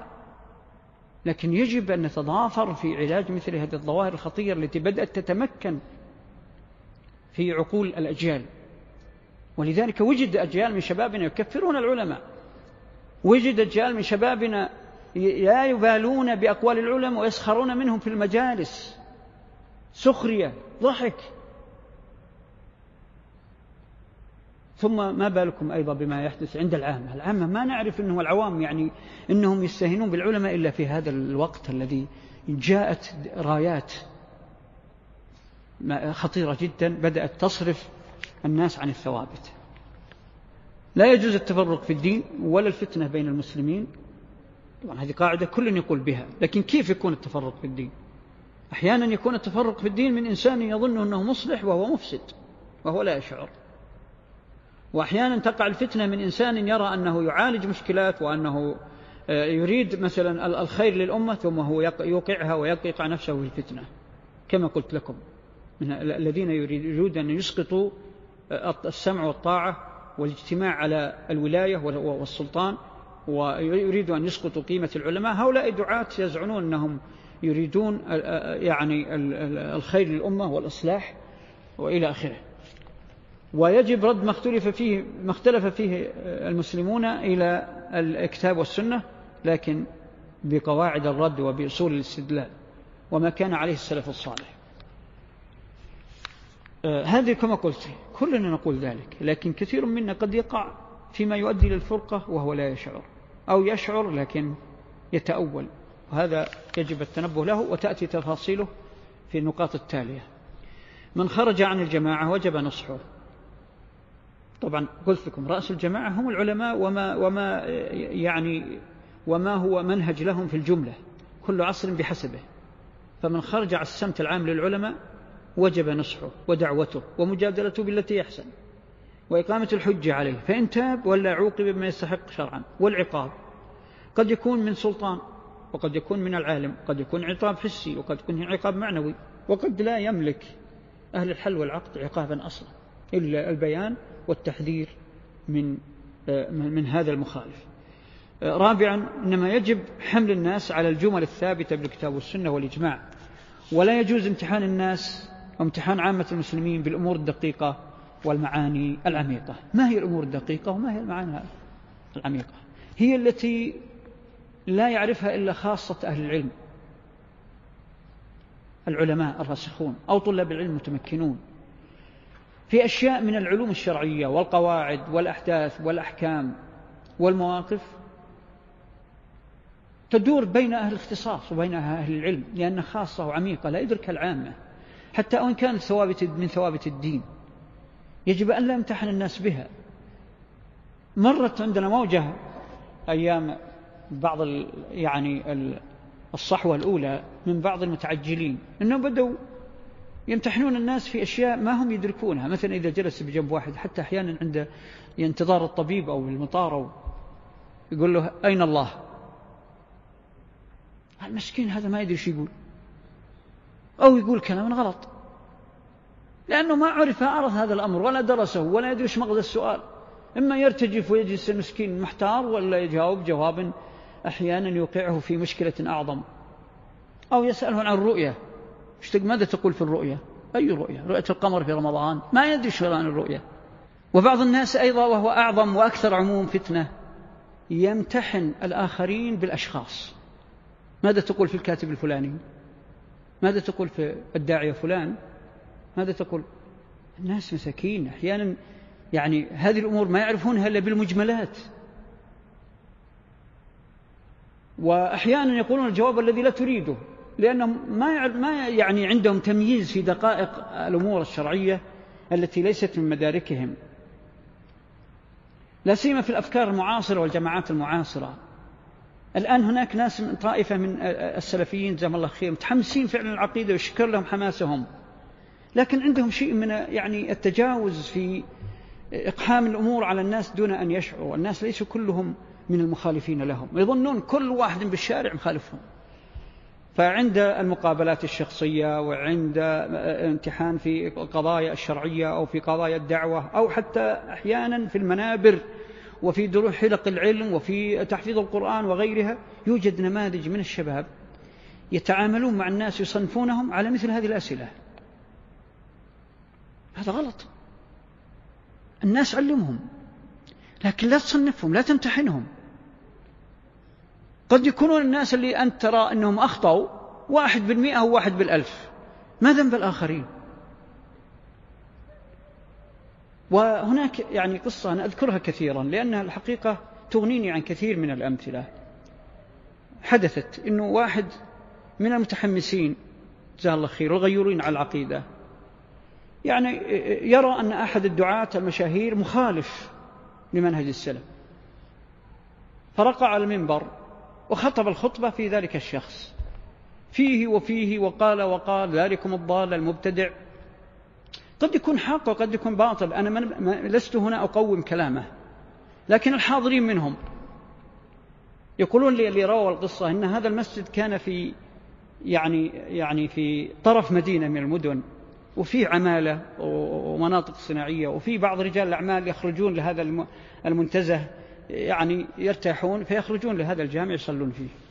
لكن يجب أن نتضافر في علاج مثل هذه الظواهر الخطيرة التي بدأت تتمكن في عقول الأجيال. ولذلك وجد أجيال من شبابنا يكفرون العلماء. وجد أجيال من شبابنا لا يبالون بأقوال العلماء ويسخرون منهم في المجالس. سخرية ضحك. ثم ما بالكم أيضا بما يحدث عند العامة؟ العامة ما نعرف أنه العوام يعني أنهم يستهينون بالعلماء إلا في هذا الوقت الذي جاءت رايات خطيرة جدا بدأت تصرف الناس عن الثوابت. لا يجوز التفرق في الدين ولا الفتنة بين المسلمين. طبعا هذه قاعدة كل يقول بها لكن كيف يكون التفرق في الدين؟ أحيانا يكون التفرق في الدين من إنسان يظن أنه مصلح وهو مفسد وهو لا يشعر. وأحيانا تقع الفتنة من إنسان يرى أنه يعالج مشكلات وأنه آه، يريد مثلا الخير للأمة ثم هو يوقعها ويقع نفسه في الفتنة. كما قلت لكم من الذين يريدون أن يسقطوا آه، السمع والطاعة والاجتماع على الولاية والسلطان ويريدوا أن يسقطوا قيمة العلماء. هؤلاء دعاة يزعمون أنهم يريدون يعني الخير للأمة والإصلاح وإلى آخره. ويجب رد ما اختلف فيه ما اختلف فيه المسلمون إلى الكتاب والسنة لكن بقواعد الرد وبأصول الاستدلال وما كان عليه السلف الصالح. آه، هذه كما قلت. كلنا نقول ذلك لكن كثير منا قد يقع فيما يؤدي للفرقة وهو لا يشعر أو يشعر لكن يتأول وهذا يجب التنبه له وتأتي تفاصيله في النقاط التالية. من خرج عن الجماعة وجب نصحه. طبعا قلت لكم رأس الجماعة هم العلماء وما, وما يعني وما هو منهج لهم في الجملة كل عصر بحسبه. فمن خرج على السمت العام للعلماء وجب نصحه ودعوته ومجادلته بالتي يحسن. وإقامة الحجة عليه فإن تاب ولا عوقب بما يستحق شرعا. والعقاب قد يكون من سلطان وقد يكون من العالم قد يكون عقاب حسي وقد يكون عقاب معنوي وقد لا يملك أهل الحل والعقد عقابا أصلا إلا البيان والتحذير من من هذا المخالف. رابعا إنما يجب حمل الناس على الجمل الثابتة بالكتاب والسنة والإجماع. ولا يجوز امتحان الناس وامتحان عامة المسلمين بالأمور الدقيقة والمعاني العميقة. ما هي الأمور الدقيقة وما هي المعاني العميقة؟ هي التي لا يعرفها إلا خاصة أهل العلم. العلماء الراسخون أو طلاب العلم المتمكنون. في أشياء من العلوم الشرعية والقواعد والأحداث والأحكام والمواقف تدور بين أهل الاختصاص وبين أهل العلم لأنها خاصة وعميقة لا يدركها العامة. حتى وإن كانت ثوابت من ثوابت الدين. يجب أن لا يمتحن الناس بها. مرت عندنا موجة أيام بعض يعني الصحوة الأولى من بعض المتعجلين أنهم بدوا يمتحنون الناس في أشياء ما هم يدركونها. مثلا إذا جلس بجنب واحد حتى أحيانا عند انتظار الطبيب أو المطار أو يقول له أين الله؟ المسكين هذا ما يدري إيش يقول. أو يقول كلام غلط. لأنه ما عرف عرف هذا الأمر ولا درسه ولا يدري إيش مغزى السؤال. إما يرتجف ويجلس المسكين محتار ولا يجاوب جوابا أحيانا يوقعه في مشكلة أعظم. أو يسأله عن الرؤية ماذا تقول في الرؤية؟ أي رؤية؟ رؤية القمر في رمضان. ما يدري شو عن الرؤية. وبعض الناس أيضا وهو أعظم وأكثر عموم فتنة. يمتحن الآخرين بالأشخاص. ماذا تقول في الكاتب الفلاني؟ ماذا تقول في الداعية فلان؟ ماذا تقول؟ الناس مساكين أحيانا يعني هذه الأمور ما يعرفونها إلا بالمجملات. وأحيانا يقولون الجواب الذي لا تريده لأنهم ما ما يعني عندهم تمييز في دقائق الأمور الشرعية التي ليست من مداركهم. لا سيما في الأفكار المعاصرة والجماعات المعاصرة. الآن هناك ناس من طائفة من السلفيين جزاهم الله خير متحمسين فعلا العقيدة ويشكر لهم حماسهم. لكن عندهم شيء من يعني التجاوز في إقحام الأمور على الناس دون أن يشعروا. الناس ليسوا كلهم من المخالفين لهم. يظنون كل واحد بالشارع مخالفهم. فعند المقابلات الشخصية وعند امتحان في القضايا الشرعية أو في قضايا الدعوة أو حتى أحيانا في المنابر وفي دروح حلق العلم وفي تحفيظ القرآن وغيرها يوجد نماذج من الشباب يتعاملون مع الناس يصنفونهم على مثل هذه الأسئلة. هذا غلط. الناس علمهم لكن لا تصنفهم لا تمتحنهم. قد يكونون الناس اللي أنت ترى أنهم أخطأوا واحد بالمئة أو واحد بالألف. ما ذنب الآخرين؟ وهناك يعني قصة أنا أذكرها كثيرا لأنها الحقيقة تغنيني عن كثير من الأمثلة. حدثت أنه واحد من المتحمسين جزاه الله خير وغيورين على العقيدة. يعني يرى أن أحد الدعاة المشاهير مخالف لمنهج السلف. فرقع على المنبر وخطب الخطبة في ذلك الشخص. فيه وفيه وقال وقال ذلكم الضال المبتدع. قد يكون حق وقد يكون باطل. أنا من لست هنا أقوم كلامه. لكن الحاضرين منهم يقولون لي اللي رووا القصة أن هذا المسجد كان في يعني يعني في طرف مدينة من المدن وفي عمالة ومناطق صناعية وفي بعض رجال الأعمال يخرجون لهذا المنتزه يعني يرتاحون فيخرجون لهذا الجامع يصلون فيه.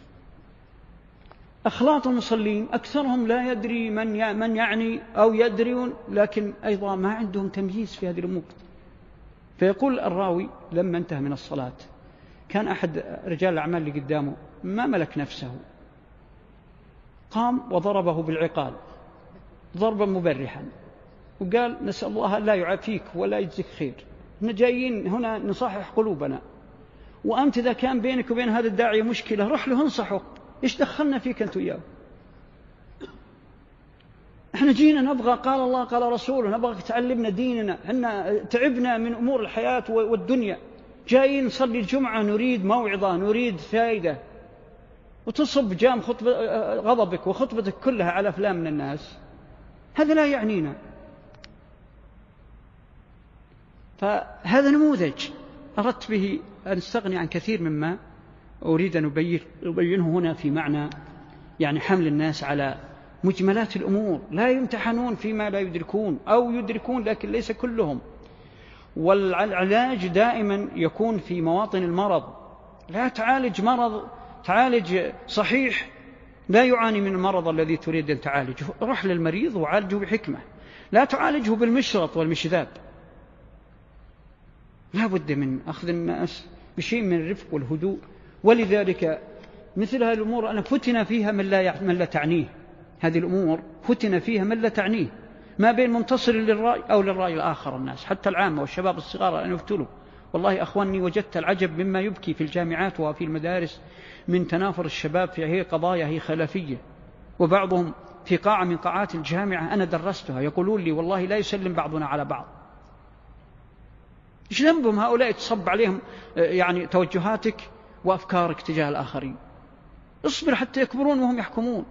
أخلاط المصلين أكثرهم لا يدري من من يعني أو يدرون لكن أيضا ما عندهم تمييز في هذه الأمور. فيقول الراوي لما انتهى من الصلاة كان أحد رجال الأعمال اللي قدامه ما ملك نفسه. قام وضربه بالعقال ضربا مبرحا وقال نسأل الله لا يعافيك ولا يجزيك خير. إحنا جايين هنا نصحح قلوبنا. وأنت إذا كان بينك وبين هذا الداعية مشكلة روح له انصحه. إيش دخلنا فيك أنت وياه؟ إحنا جينا نبغى قال الله قال رسوله نبغى تعلمنا ديننا. إحنا تعبنا من أمور الحياة والدنيا. جايين نصلي الجمعة نريد موعظة نريد فائدة. وتصب جام خطبة غضبك وخطبتك كلها على فلان من الناس. هذا لا يعنينا. فهذا نموذج. أردت به أن أستغني عن كثير مما أريد أن أبينه هنا في معنى يعني حمل الناس على مجملات الأمور. لا يمتحنون فيما لا يدركون أو يدركون لكن ليس كلهم. والعلاج دائما يكون في مواطن المرض. لا تعالج مرض تعالج صحيح. لا يعاني من المرض الذي تريد أن تعالجه. روح للمريض وعالجه بحكمة. لا تعالجه بالمشرط والمشذاب. لا بد من أخذ الناس بشيء من الرفق والهدوء. ولذلك مثل هذه الأمور أنا فتن فيها من لا, من لا تعنيه. هذه الأمور فتن فيها من لا تعنيه. ما بين منتصر للرأي أو للرأي الآخر الناس حتى العامة والشباب الصغار أن يفتلوا والله أخواني وجدت العجب مما يبكي في الجامعات وفي المدارس من تنافر الشباب في هي قضايا هي خلافية. وبعضهم في قاعة من قاعات الجامعة أنا درستها يقولون لي والله لا يسلم بعضنا على بعض. إيش ذنبهم هؤلاء؟ تصب عليهم يعني توجهاتك وأفكارك تجاه الآخرين. اصبر حتى يكبرون وهم يحكمون.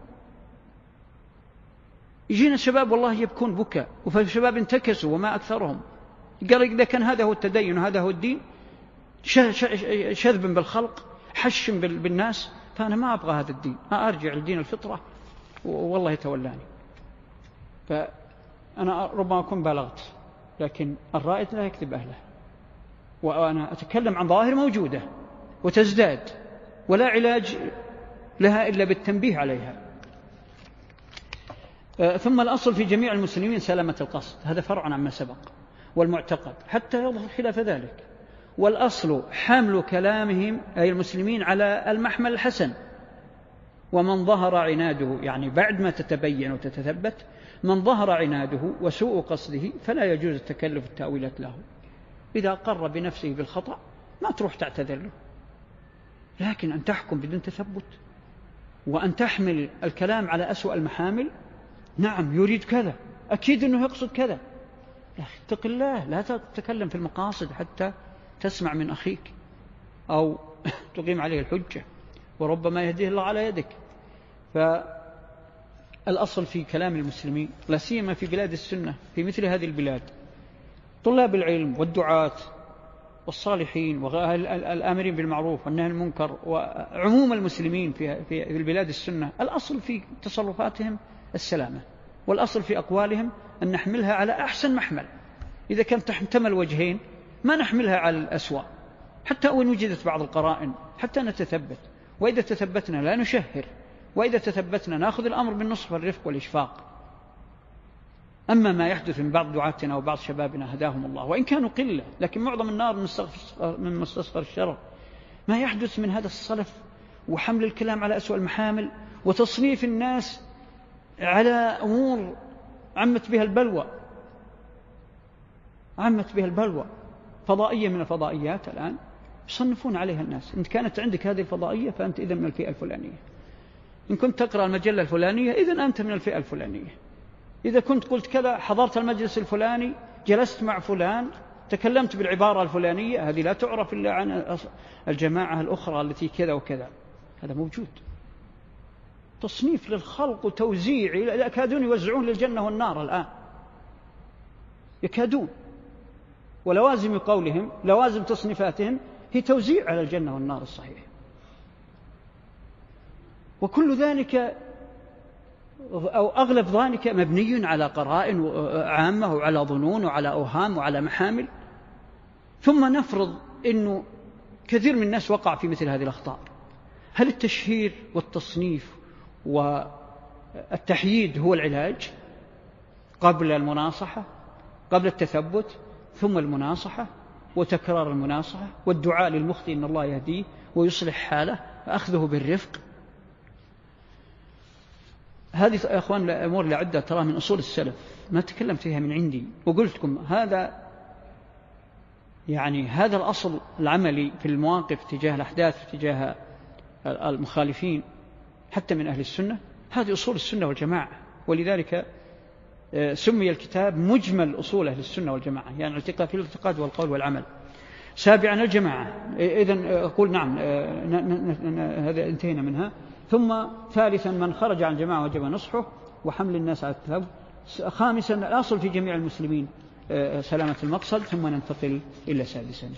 يجينا شباب والله يبكون بكاء وفي شباب انتكسوا وما أكثرهم. قال إذا كان هذا هو التدين وهذا هو الدين شذب بالخلق حش بالناس فأنا ما أبغى هذا الدين أرجع لدين الفطرة والله يتولاني. فأنا ربما أكون بالغت لكن الرائد لا يكذب أهله. وأنا أتكلم عن ظواهر موجودة. وتزداد ولا علاج لها إلا بالتنبيه عليها. آه، ثم الأصل في جميع المسلمين سلامة القصد. هذا فرع عما سبق والمعتقد حتى يظهر خلاف ذلك. والأصل حمل كلامهم أي المسلمين على المحمل الحسن. ومن ظهر عناده يعني بعد ما تتبين وتتثبت من ظهر عناده وسوء قصده فلا يجوز التكلف التأويلات له. إذا قر بنفسه بالخطأ ما تروح تعتذر له. لكن أن تحكم بدون تثبت وأن تحمل الكلام على أسوأ المحامل نعم يريد كذا أكيد أنه يقصد كذا. يا أخي اتق الله لا تتكلم في المقاصد حتى تسمع من أخيك أو تقيم عليه الحجة وربما يهديه الله على يدك. فالأصل في كلام المسلمين لا سيما في بلاد السنة في مثل هذه البلاد طلاب العلم والدعاة والصالحين والآمرين بالمعروف والنهي المنكر وعموم المسلمين في في البلاد السنة الأصل في تصرفاتهم السلامة والأصل في أقوالهم أن نحملها على أحسن محمل. إذا كانت تحتمل وجهين ما نحملها على الأسوأ حتى وإن وجدت بعض القرائن حتى نتثبت. وإذا تثبتنا لا نشهر وإذا تثبتنا ناخذ الأمر بالنصف والرفق والإشفاق. أما ما يحدث من بعض دعاتنا وبعض شبابنا هداهم الله. وإن كانوا قلة لكن معظم النار من مستصغر الشرر ما يحدث من هذا الصلف وحمل الكلام على أسوأ المحامل وتصنيف الناس على أمور عمت بها البلوى. عمت بها البلوى. فضائية من الفضائيات الآن يصنفون عليها الناس. إن كانت عندك هذه الفضائية فأنت إذا من الفئة الفلانية. إن كنت تقرأ المجلة الفلانية إذا أنت من الفئة الفلانية. إذا كنت قلت كذا حضرت المجلس الفلاني جلست مع فلان تكلمت بالعبارة الفلانية هذه لا تعرف إلا عن الجماعة الأخرى التي كذا وكذا. هذا موجود. تصنيف للخلق وتوزيع يكادون يوزعون للجنة والنار الآن. يكادون. ولوازم قولهم لوازم تصنيفاتهم هي توزيع على الجنة والنار الصحيح. وكل ذلك أو أغلب ذلك مبني على قرائن عامة وعلى ظنون وعلى أوهام وعلى محامل. ثم نفرض أنه كثير من الناس وقع في مثل هذه الأخطاء. هل التشهير والتصنيف والتحييد هو العلاج قبل المناصحة قبل التثبت ثم المناصحة وتكرار المناصحة والدعاء للمخطئ أن الله يهديه ويصلح حاله أخذه بالرفق هذه يا أخوان الأمور اللي عدة ترى من أصول السلف. ما تكلمت فيها من عندي. وقلت لكم هذا يعني هذا الأصل العملي في المواقف تجاه الأحداث تجاه المخالفين حتى من أهل السنة. هذه أصول السنة والجماعة. ولذلك آه، سمي الكتاب مجمل أصول أهل السنة والجماعة يعني في الاعتقاد والقول والعمل. سابعا الجماعة. إذا آه، أقول نعم آه، هذا انتهينا منها. ثم ثالثا من خرج عن الجماعة وجب نصحه وحمل الناس على التثبت. خامسا الأصل في جميع المسلمين سلامة المقصد ثم ننتقل إلى سادسا.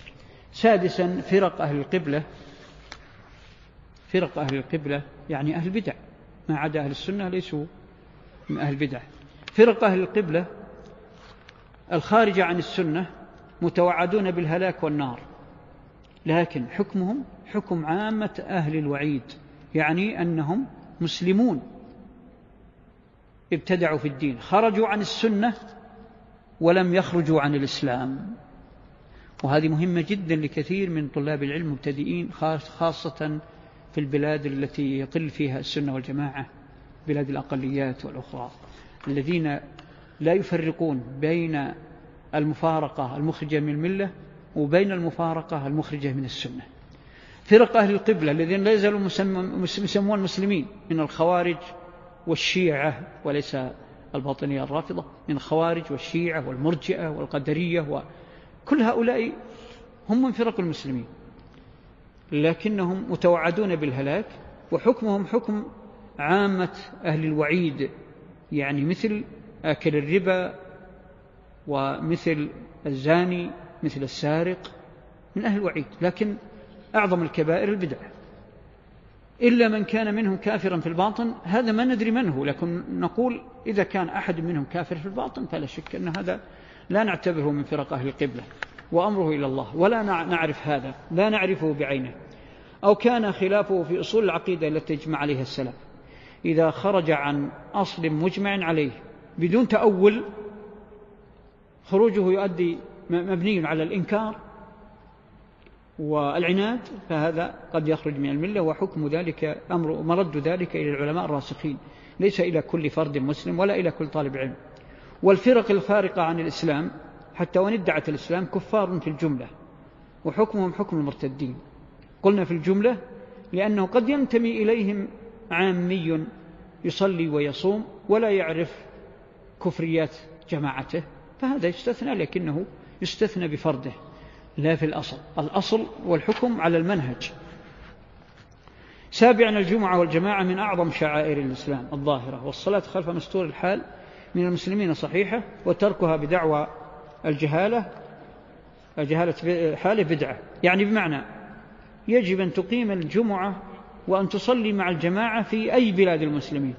سادسا فرق أهل القبلة. فرق أهل القبلة يعني أهل البدع. ما عدا أهل السنة ليسوا من أهل البدع. فرق أهل القبلة الخارجة عن السنة متوعدون بالهلاك والنار. لكن حكمهم حكم عامة أهل الوعيد. يعني أنهم مسلمون. ابتدعوا في الدين خرجوا عن السنة ولم يخرجوا عن الإسلام. وهذه مهمة جدا لكثير من طلاب العلم المبتدئين خاصة في البلاد التي يقل فيها السنة والجماعة بلاد الأقليات والأخرى. الذين لا يفرقون بين المفارقة المخرجة من الملة وبين المفارقة المخرجة من السنة. فرق أهل القبلة الذين لا يزالوا يسمون مسلمين من الخوارج والشيعة وليس الباطنية الرافضة من الخوارج والشيعة والمرجئة والقدرية وكل هؤلاء هم من فرق المسلمين لكنهم متوعدون بالهلاك وحكمهم حكم عامة أهل الوعيد يعني مثل آكل الربا ومثل الزاني مثل السارق من أهل الوعيد لكن أعظم الكبائر البدع. إلا من كان منهم كافرا في الباطن هذا ما ندري من هو لكن نقول إذا كان أحد منهم كافر في الباطن فلا شك أن هذا لا نعتبره من فرق أهل القبلة وأمره إلى الله ولا نعرف هذا لا نعرفه بعينه. أو كان خلافه في أصول العقيدة التي تجمع عليها السلام إذا خرج عن أصل مجمع عليه بدون تأول خروجه يؤدي مبني على الإنكار والعناد فهذا قد يخرج من الملة وحكم ذلك أمر مرد ذلك إلى العلماء الراسخين. ليس إلى كل فرد مسلم ولا إلى كل طالب علم. والفرق الفارقة عن الإسلام حتى وإن ادعت الإسلام كفار في الجملة وحكمهم حكم المرتدين. قلنا في الجملة لأنه قد ينتمي إليهم عامي يصلي ويصوم ولا يعرف كفريات جماعته فهذا يستثنى لكنه يستثنى بفرده. لا في الأصل. الأصل والحكم على المنهج. سابعا الجمعة والجماعة من أعظم شعائر الإسلام الظاهرة والصلاة خلف مستور الحال من المسلمين صحيحة وتركها بدعوى الجهالة جهالة حاله بدعة. يعني بمعنى يجب أن تقيم الجمعة وأن تصلي مع الجماعة في أي بلاد المسلمين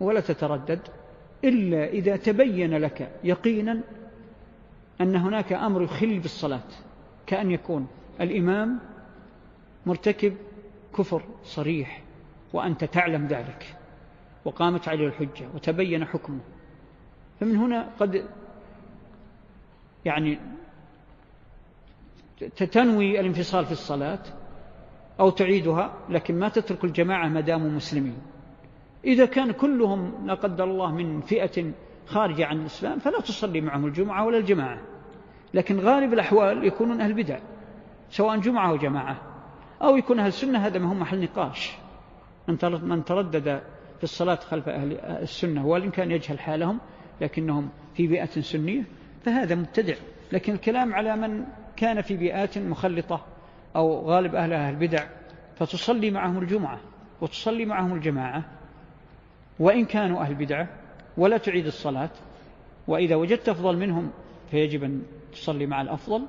ولا تتردد إلا إذا تبين لك يقينا أن هناك أمر يخل بالصلاة كأن يكون الإمام مرتكب كفر صريح وأنت تعلم ذلك وقامت عليه الحجة وتبين حكمه. فمن هنا قد يعني تتنوي الانفصال في الصلاة أو تعيدها لكن ما تترك الجماعة ما داموا مسلمين. إذا كان كلهم لا قدر الله من فئة خارجة عن الإسلام فلا تصلي معهم الجمعة ولا الجماعة. لكن غالب الأحوال يكونون أهل بدع سواء جمعة أو جماعة أو يكون أهل السنة هذا ما هو محل نقاش. من تردد في الصلاة خلف أهل السنة وإن كان يجهل حالهم لكنهم في بيئة سنية فهذا مبتدع. لكن الكلام على من كان في بيئات مخلطة أو غالب أهلها البدع فتصلي معهم الجمعة وتصلي معهم الجماعة وإن كانوا أهل بدعة ولا تعيد الصلاة وإذا وجدت أفضل منهم فيجب أن تصلي مع الأفضل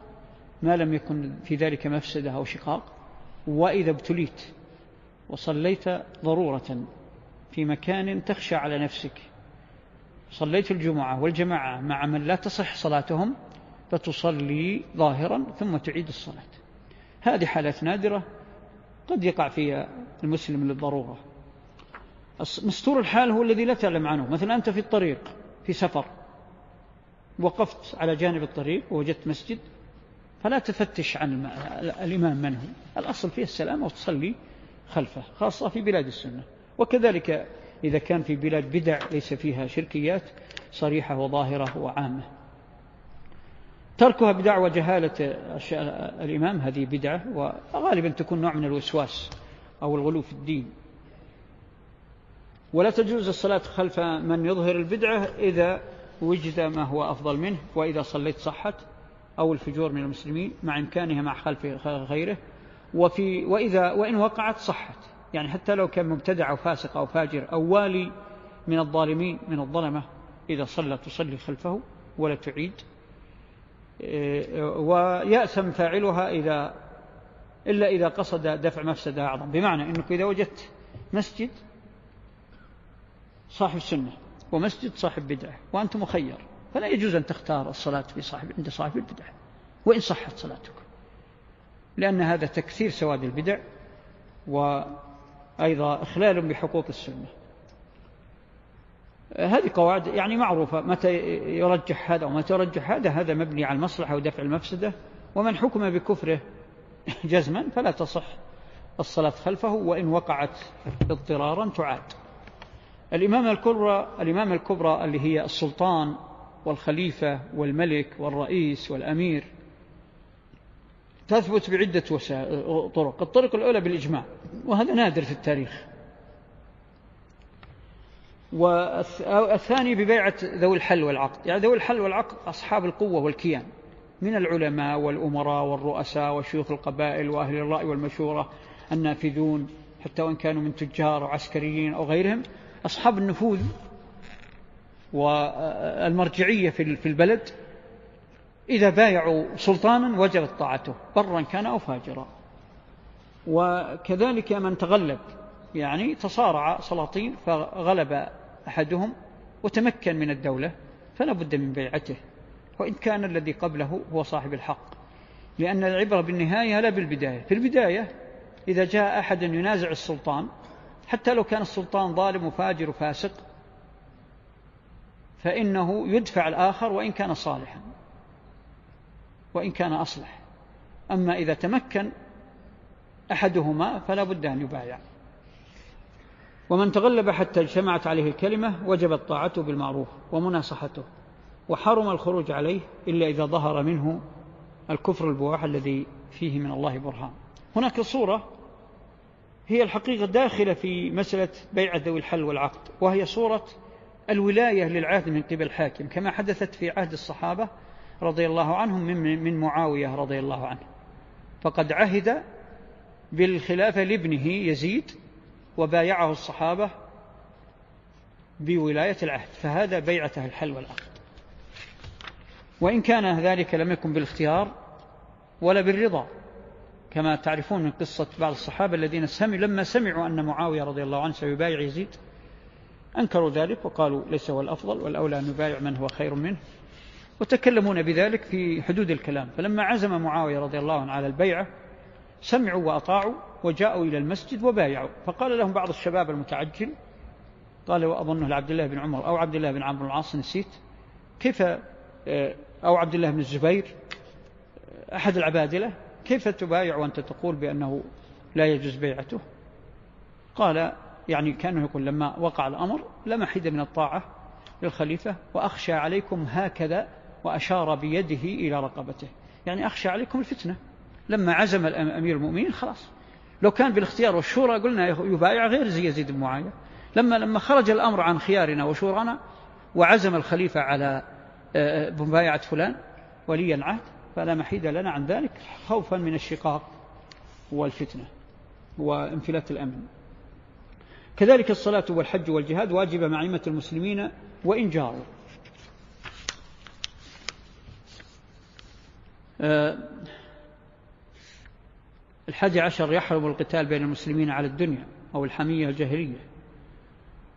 ما لم يكن في ذلك مفسدة أو شقاق. وإذا ابتليت وصليت ضرورة في مكان تخشى على نفسك صليت الجمعة والجماعة مع من لا تصح صلاتهم فتصلي ظاهرا ثم تعيد الصلاة. هذه حالات نادرة قد يقع فيها المسلم للضرورة. مستور الحال هو الذي لا تعلم عنه. مثلا أنت في الطريق في سفر وقفت على جانب الطريق ووجدت مسجد فلا تفتش عن الإمام من هو. الأصل فيه السلام وتصلي خلفه خاصة في بلاد السنة. وكذلك إذا كان في بلاد بدع ليس فيها شركيات صريحة وظاهرة وعامة. تركها بدعوى جهالة الإمام هذه بدعة وغالبا تكون نوع من الوسواس أو الغلو في الدين. ولا تجوز الصلاة خلف من يظهر البدعة إذا وجد ما هو أفضل منه وإذا صليت صحت أو الفجور من المسلمين مع إمكانها مع خلف غيره وفي وإذا وإن وقعت صحت. يعني حتى لو كان مبتدع أو فاسق أو فاجر أو والي من الظالمين من الظلمة إذا صلى تصلي خلفه ولا تعيد. ويأسم فاعلها إذا إلا إذا قصد دفع مفسدة أعظم. بمعنى أنك إذا وجدت مسجد صاحب سنة ومسجد صاحب بدعة وأنت مخير. فلا يجوز أن تختار الصلاة في صاحب عند صاحب البدعة. وإن صحت صلاتك. لأن هذا تكثير سواد البدع وأيضا إخلال بحقوق السنة. هذه قواعد يعني معروفة. متى يرجح هذا ومتى يرجح هذا هذا مبني على المصلحة ودفع المفسدة. ومن حكم بكفره جزما فلا تصح الصلاة خلفه وإن وقعت اضطرارا تعاد. الإمامة الكبرى الإمامة الكبرى اللي هي السلطان والخليفة والملك والرئيس والأمير تثبت بعدة طرق. الطرق الأولى بالإجماع وهذا نادر في التاريخ. والثاني ببيعة ذوي الحل والعقد. يعني ذوي الحل والعقد أصحاب القوة والكيان من العلماء والأمراء والرؤساء وشيوخ القبائل وأهل الرأي والمشورة النافذون حتى وإن كانوا من تجار وعسكريين أو غيرهم. أصحاب النفوذ والمرجعية في البلد إذا بايعوا سلطانا وجبت طاعته برا كان أو فاجرا. وكذلك من تغلب يعني تصارع سلاطين فغلب أحدهم وتمكن من الدولة فلا بد من بيعته. وإن كان الذي قبله هو صاحب الحق. لأن العبرة بالنهاية لا بالبداية. في البداية إذا جاء أحد ينازع السلطان حتى لو كان السلطان ظالم وفاجر وفاسق فإنه يدفع الآخر وإن كان صالحا وإن كان أصلح. أما إذا تمكن أحدهما فلا بد أن يبايع. ومن تغلب حتى اجتمعت عليه الكلمة وجبت طاعته بالمعروف ومناصحته وحرم الخروج عليه إلا إذا ظهر منه الكفر البواح الذي فيه من الله برهان. هناك صورة هي الحقيقة داخلة في مسألة بيع ذوي الحل والعقد وهي صورة الولاية للعهد من قبل الحاكم كما حدثت في عهد الصحابة رضي الله عنهم من معاوية رضي الله عنه. فقد عهد بالخلافة لابنه يزيد وبايعه الصحابة بولاية العهد فهذا بيعته الحل والعقد. وإن كان ذلك لم يكن بالاختيار ولا بالرضا. كما تعرفون من قصة بعض الصحابة الذين سمعوا لما سمعوا أن معاوية رضي الله عنه سيبايع يزيد أنكروا ذلك وقالوا ليس هو الأفضل والأولى أن يبايع من هو خير منه وتكلمون بذلك في حدود الكلام. فلما عزم معاوية رضي الله عنه على البيعة سمعوا وأطاعوا وجاءوا إلى المسجد وبايعوا. فقال لهم بعض الشباب المتعجل قال وأظنه لعبد الله بن عمر أو عبد الله بن عمرو العاص نسيت. كيف آه، أو عبد الله بن الزبير آه، أحد العبادلة؟ كيف تبايع وأنت تقول بأنه لا يجوز بيعته؟ قال يعني كأنه يقول لما وقع الأمر لم حد من الطاعة للخليفة وأخشى عليكم هكذا وأشار بيده إلى رقبته. يعني أخشى عليكم الفتنة. لما عزم أمير المؤمنين خلاص. لو كان بالاختيار والشورى قلنا يبايع غير زي يزيد بن معاوية. لما لما خرج الأمر عن خيارنا وشورنا وعزم الخليفة على آه، آه، مبايعة فلان ولي العهد فلا محيد لنا عن ذلك خوفا من الشقاق والفتنة وانفلات الأمن. كذلك الصلاة والحج والجهاد واجبة مع أئمة المسلمين وإن جاروا. آه، الحادي عشر يحرم القتال بين المسلمين على الدنيا أو الحمية الجاهلية.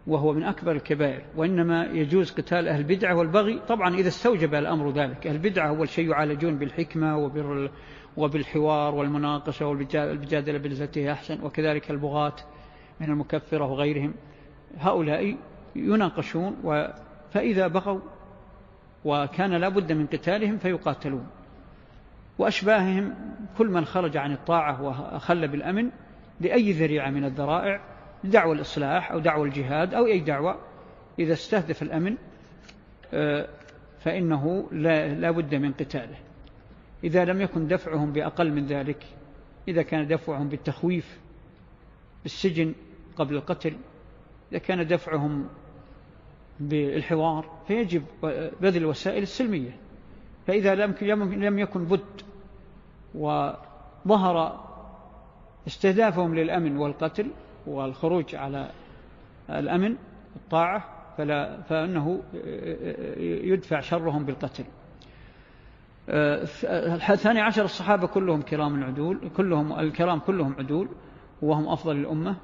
وهو من أكبر الكبائر وإنما يجوز قتال أهل البدعة والبغي. طبعا إذا استوجب الأمر ذلك أهل البدعة أول شيء يعالجون بالحكمة وبالحوار والمناقشة والبجادلة بالتي أحسن وكذلك البغاة من المكفرة وغيرهم. هؤلاء يناقشون فإذا بغوا وكان لابد من قتالهم فيقاتلون. وأشباههم كل من خرج عن الطاعة وأخل بالأمن لأي ذريعة من الذرائع دعوة الإصلاح أو دعوة الجهاد أو أي دعوة إذا استهدف الأمن آه، فإنه لا بد من قتاله. إذا لم يكن دفعهم بأقل من ذلك إذا كان دفعهم بالتخويف بالسجن قبل القتل إذا كان دفعهم بالحوار فيجب بذل الوسائل السلمية. فإذا لم يكن بد وظهر استهدافهم للأمن والقتل والخروج على الأمن الطاعة فلا فإنه يدفع شرهم بالقتل. الثاني عشر الصحابة كلهم كرام عدول كلهم الكرام كلهم عدول وهم أفضل الأمة.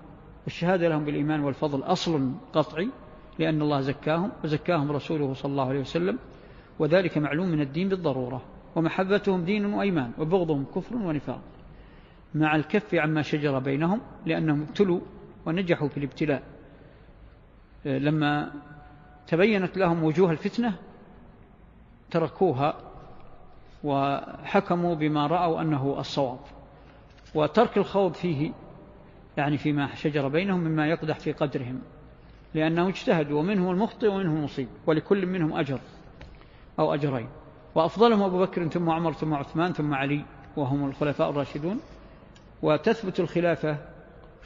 الشهادة لهم بالإيمان والفضل أصل قطعي لأن الله زكاهم وزكاهم رسوله صلى الله عليه وسلم. وذلك معلوم من الدين بالضرورة ومحبتهم دين وأيمان وبغضهم كفر ونفاق. مع الكف عما شجر بينهم لأنهم ابتلوا ونجحوا في الابتلاء. لما تبينت لهم وجوه الفتنة تركوها وحكموا بما رأوا أنه الصواب. وترك الخوض فيه يعني فيما شجر بينهم مما يقدح في قدرهم لأنه اجتهدوا ومنهم المخطئ ومنهم المصيب ولكل منهم أجر أو أجرين. وأفضلهم أبو بكر ثم عمر ثم عثمان ثم علي وهم الخلفاء الراشدون. وتثبت الخلافة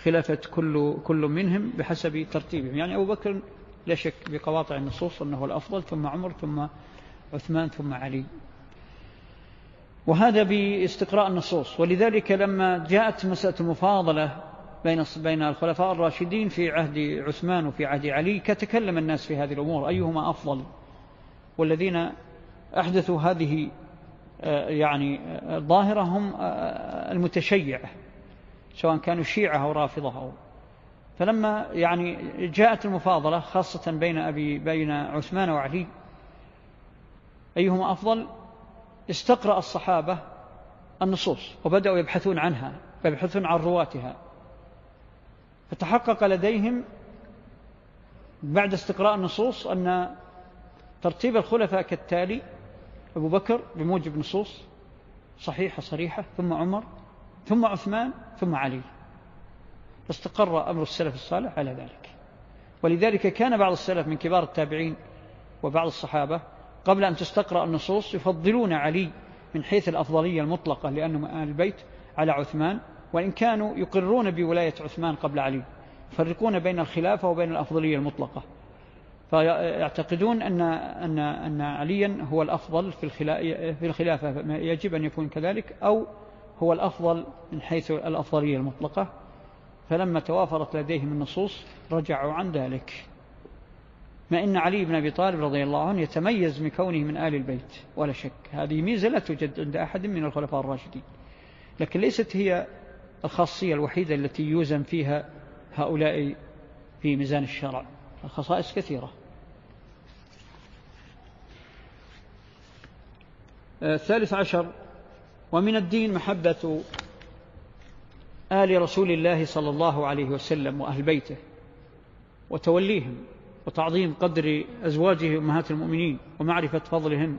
خلافة كل, كل منهم بحسب ترتيبهم. يعني أبو بكر لا شك بقواطع النصوص أنه الأفضل ثم عمر ثم عثمان ثم علي. وهذا باستقراء النصوص. ولذلك لما جاءت مسألة المفاضلة بين بين الخلفاء الراشدين في عهد عثمان وفي عهد علي كتكلم الناس في هذه الأمور. أيهما أفضل؟ والذين أحدثوا هذه آه، يعني الظاهرة هم المتشيعة. سواء كانوا شيعة أو رافضة أو. فلما يعني جاءت المفاضلة خاصة بين أبي بين عثمان وعلي أيهما أفضل؟ استقرأ الصحابة النصوص وبدأوا يبحثون عنها ويبحثون عن رواتها. فتحقق لديهم بعد استقراء النصوص أن ترتيب الخلفاء كالتالي أبو بكر بموجب نصوص صحيحة صريحة ثم عمر ثم عثمان ثم علي. فاستقر أمر السلف الصالح على ذلك. ولذلك كان بعض السلف من كبار التابعين وبعض الصحابة قبل أن تستقرأ النصوص يفضلون علي من حيث الأفضلية المطلقة لأنه من أهل البيت على عثمان وإن كانوا يقرون بولاية عثمان قبل علي. يفرقون بين الخلافة وبين الأفضلية المطلقة. فيعتقدون أن, أن, أن عليا هو الأفضل في الخلافة يجب أن يكون كذلك أو هو الأفضل من حيث الأفضلية المطلقة فلما توافرت لديهم النصوص رجعوا عن ذلك. ما إن علي بن أبي طالب رضي الله عنه يتميز من كونه من آل البيت ولا شك. هذه ميزة لا توجد عند أحد من الخلفاء الراشدين. لكن ليست هي الخاصية الوحيدة التي يوزن فيها هؤلاء في ميزان الشرع. الخصائص كثيرة. الثالث عشر ومن الدين محبة آل رسول الله صلى الله عليه وسلم وأهل بيته وتوليهم وتعظيم قدر أزواجه أمهات المؤمنين ومعرفة فضلهن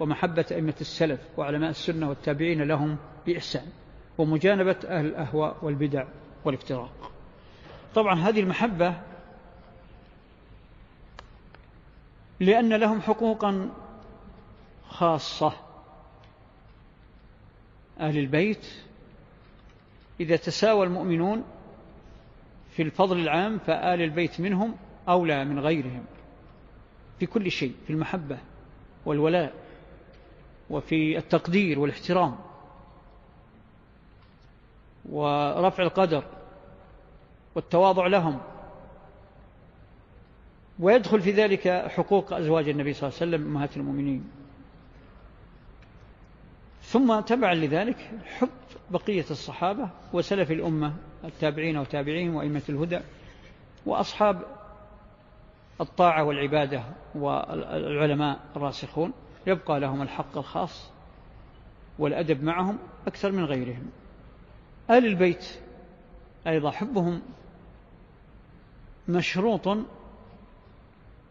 ومحبة أئمة السلف وعلماء السنة والتابعين لهم بإحسان ومجانبة أهل الأهواء والبدع والافتراق. طبعا هذه المحبة لأن لهم حقوقا خاصة أهل البيت إذا تساوى المؤمنون في الفضل العام فآل البيت منهم أولى من غيرهم في كل شيء في المحبة والولاء وفي التقدير والاحترام ورفع القدر والتواضع لهم. ويدخل في ذلك حقوق أزواج النبي صلى الله عليه وسلم أمهات المؤمنين. ثم تبعا لذلك حب بقية الصحابة وسلف الأمة التابعين وتابعين وأئمة الهدى وأصحاب الطاعة والعبادة والعلماء الراسخون يبقى لهم الحق الخاص والأدب معهم أكثر من غيرهم. آل البيت أيضا حبهم مشروط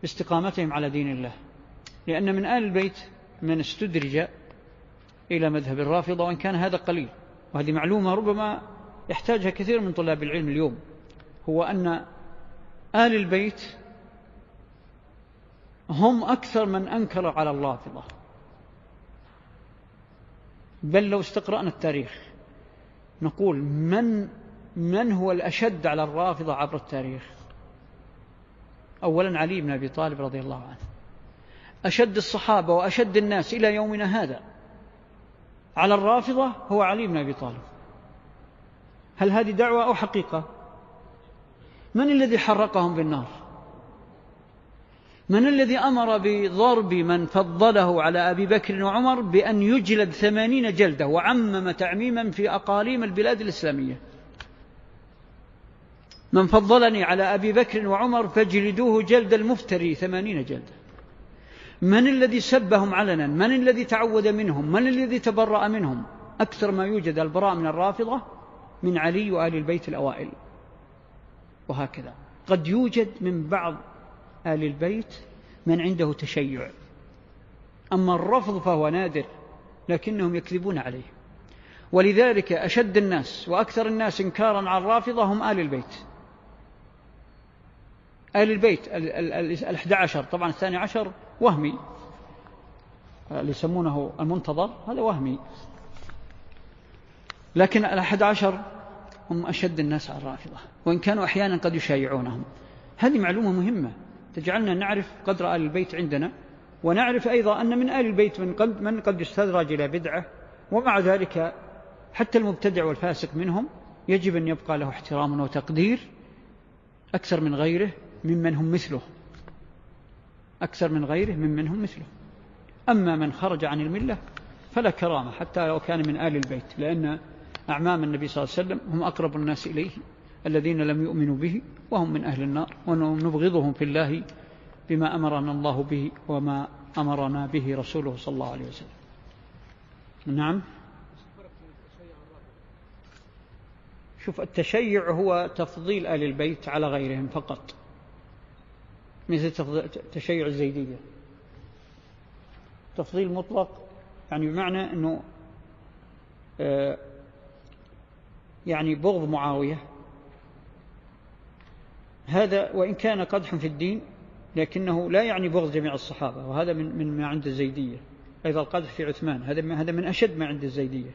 باستقامتهم على دين الله لأن من آل البيت من استدرج إلى مذهب الرافضة وإن كان هذا قليل. وهذه معلومة ربما يحتاجها كثير من طلاب العلم اليوم. هو أن آل البيت هم أكثر من أنكر على الرافضة. بل لو استقرأنا التاريخ نقول من من هو الأشد على الرافضة عبر التاريخ؟ أولا علي بن أبي طالب رضي الله عنه. أشد الصحابة وأشد الناس إلى يومنا هذا. على الرافضة هو علي بن أبي طالب. هل هذه دعوة أو حقيقة؟ من الذي حرقهم بالنار؟ من الذي أمر بضرب من فضله على أبي بكر وعمر بأن يجلد ثمانين جلدة وعمم تعميما في أقاليم البلاد الإسلامية؟ من فضلني على أبي بكر وعمر فاجلدوه جلد المفتري ثمانين جلدة. من الذي سبهم علنا؟ من الذي تعود منهم؟ من الذي تبرأ منهم؟ أكثر ما يوجد البراء من الرافضة من علي وآل البيت الأوائل. وهكذا. قد يوجد من بعض آل البيت من عنده تشيع. أما الرفض فهو نادر لكنهم يكذبون عليه. ولذلك أشد الناس وأكثر الناس إنكارا على الرافضة هم آل البيت. آل البيت الأحد عشر طبعا الثاني عشر وهمي. اللي يسمونه المنتظر هذا وهمي. لكن الأحد عشر هم أشد الناس على الرافضة وإن كانوا أحيانا قد يشايعونهم. هذه معلومة مهمة. تجعلنا نعرف قدر آل البيت عندنا ونعرف أيضا أن من آل البيت من قد, من قد يستدرج إلى بدعة ومع ذلك حتى المبتدع والفاسق منهم يجب أن يبقى له احترام وتقدير أكثر من غيره ممن هم مثله. أكثر من غيره ممن هم مثله. أما من خرج عن الملة فلا كرامة حتى لو كان من آل البيت لأن أعمام النبي صلى الله عليه وسلم هم أقرب الناس إليه الذين لم يؤمنوا به وهم من أهل النار ونبغضهم في الله بما أمرنا الله به وما أمرنا به رسوله صلى الله عليه وسلم. نعم. شوف التشيع هو تفضيل آل البيت على غيرهم فقط. مثل تشيع الزيدية. تفضيل مطلق يعني بمعنى أنه آه، يعني بغض معاوية. هذا وإن كان قدح في الدين لكنه لا يعني بغض جميع الصحابة وهذا من من ما عند الزيدية. أيضا القدح في عثمان هذا هذا من أشد ما عند الزيدية.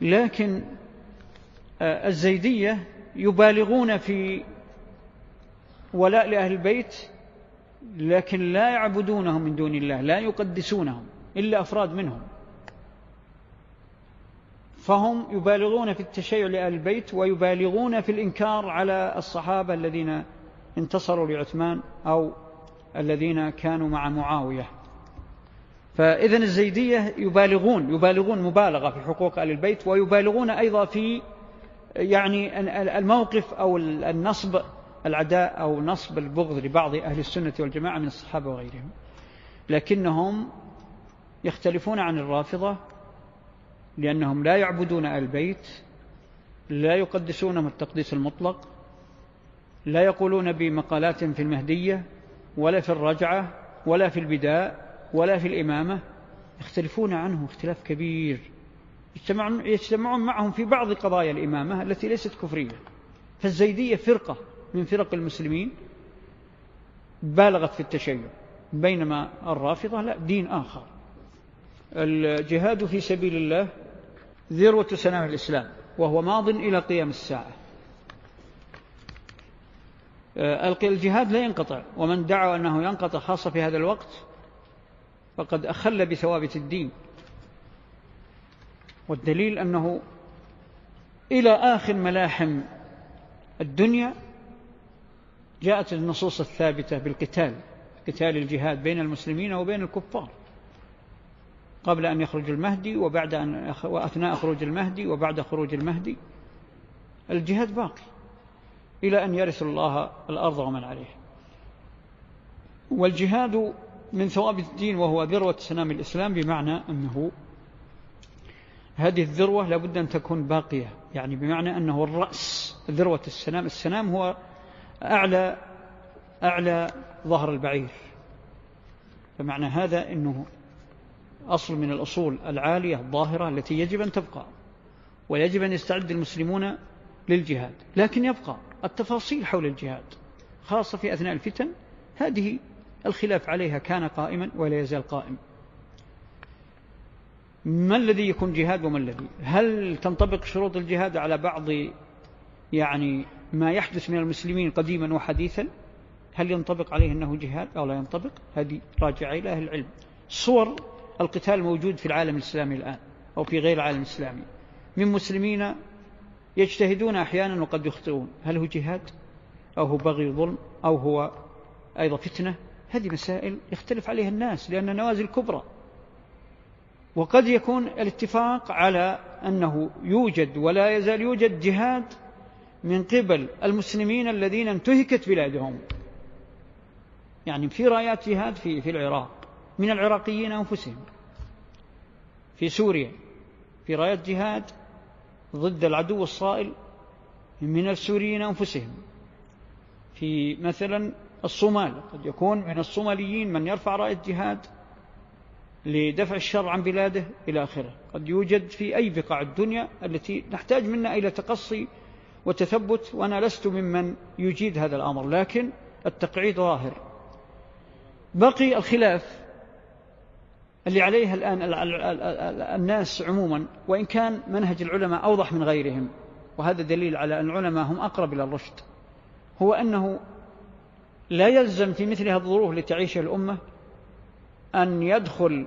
لكن آه، الزيدية يبالغون في ولاء لأهل البيت لكن لا يعبدونهم من دون الله لا يقدسونهم إلا أفراد منهم. فهم يبالغون في التشيع لأهل البيت ويبالغون في الإنكار على الصحابة الذين انتصروا لعثمان أو الذين كانوا مع معاوية. فإذا الزيدية يبالغون يبالغون مبالغة في حقوق أهل البيت ويبالغون أيضا في يعني الموقف أو النصب العداء أو نصب البغض لبعض أهل السنة والجماعة من الصحابة وغيرهم. لكنهم يختلفون عن الرافضة لأنهم لا يعبدون البيت لا يقدسونهم التقديس المطلق لا يقولون بمقالات في المهدية ولا في الرجعة ولا في البداء ولا في الإمامة. يختلفون عنه اختلاف كبير. يجتمعون معهم في بعض قضايا الإمامة التي ليست كفرية. فالزيدية فرقة. من فرق المسلمين بالغت في التشيع بينما الرافضة لا دين آخر. الجهاد في سبيل الله ذروة سنام الإسلام وهو ماض إلى قيام الساعة. آه، الجهاد لا ينقطع ومن دعا أنه ينقطع خاصة في هذا الوقت فقد أخل بثوابت الدين. والدليل أنه إلى آخر ملاحم الدنيا جاءت النصوص الثابتة بالقتال قتال الجهاد بين المسلمين وبين الكفار. قبل أن يخرج المهدي وبعد أن وأثناء خروج المهدي وبعد خروج المهدي. الجهاد باقي إلى أن يرث الله الأرض ومن عليها. والجهاد من ثوابت الدين وهو ذروة سنام الإسلام بمعنى أنه هذه الذروة لابد أن تكون باقية. يعني بمعنى أنه الرأس ذروة السنام. السنام هو أعلى أعلى ظهر البعير. فمعنى هذا أنه أصل من الأصول العالية الظاهرة التي يجب أن تبقى ويجب أن يستعد المسلمون للجهاد. لكن يبقى التفاصيل حول الجهاد خاصة في أثناء الفتن هذه الخلاف عليها كان قائما ولا يزال قائم. ما الذي يكون جهاد وما الذي؟ هل تنطبق شروط الجهاد على بعض يعني ما يحدث من المسلمين قديما وحديثا هل ينطبق عليه أنه جهاد؟ أو لا ينطبق. هذه راجعة إلى أهل العلم. صور القتال موجود في العالم الإسلامي الآن أو في غير العالم الإسلامي. من مسلمين يجتهدون أحيانا وقد يخطئون. هل هو جهاد؟ أو هو بغي ظلم؟ أو هو أيضا فتنة؟ هذه مسائل يختلف عليها الناس لأن نوازل كبرى. وقد يكون الاتفاق على أنه يوجد ولا يزال يوجد جهاد من قبل المسلمين الذين انتهكت بلادهم. يعني في رايات جهاد في, في العراق. من العراقيين أنفسهم. في سوريا. في رايات جهاد ضد العدو الصائل من السوريين أنفسهم. في مثلا الصومال. قد يكون من الصوماليين من يرفع راية جهاد لدفع الشر عن بلاده إلى آخره. قد يوجد في أي بقاع الدنيا التي نحتاج منا إلى تقصي وتثبت وأنا لست ممن يجيد هذا الأمر لكن التقعيد ظاهر. بقي الخلاف اللي عليها الآن الناس عموما وإن كان منهج العلماء أوضح من غيرهم وهذا دليل على أن العلماء هم أقرب إلى الرشد هو أنه لا يلزم في مثل هذه الظروف التي تعيشها الأمة أن يدخل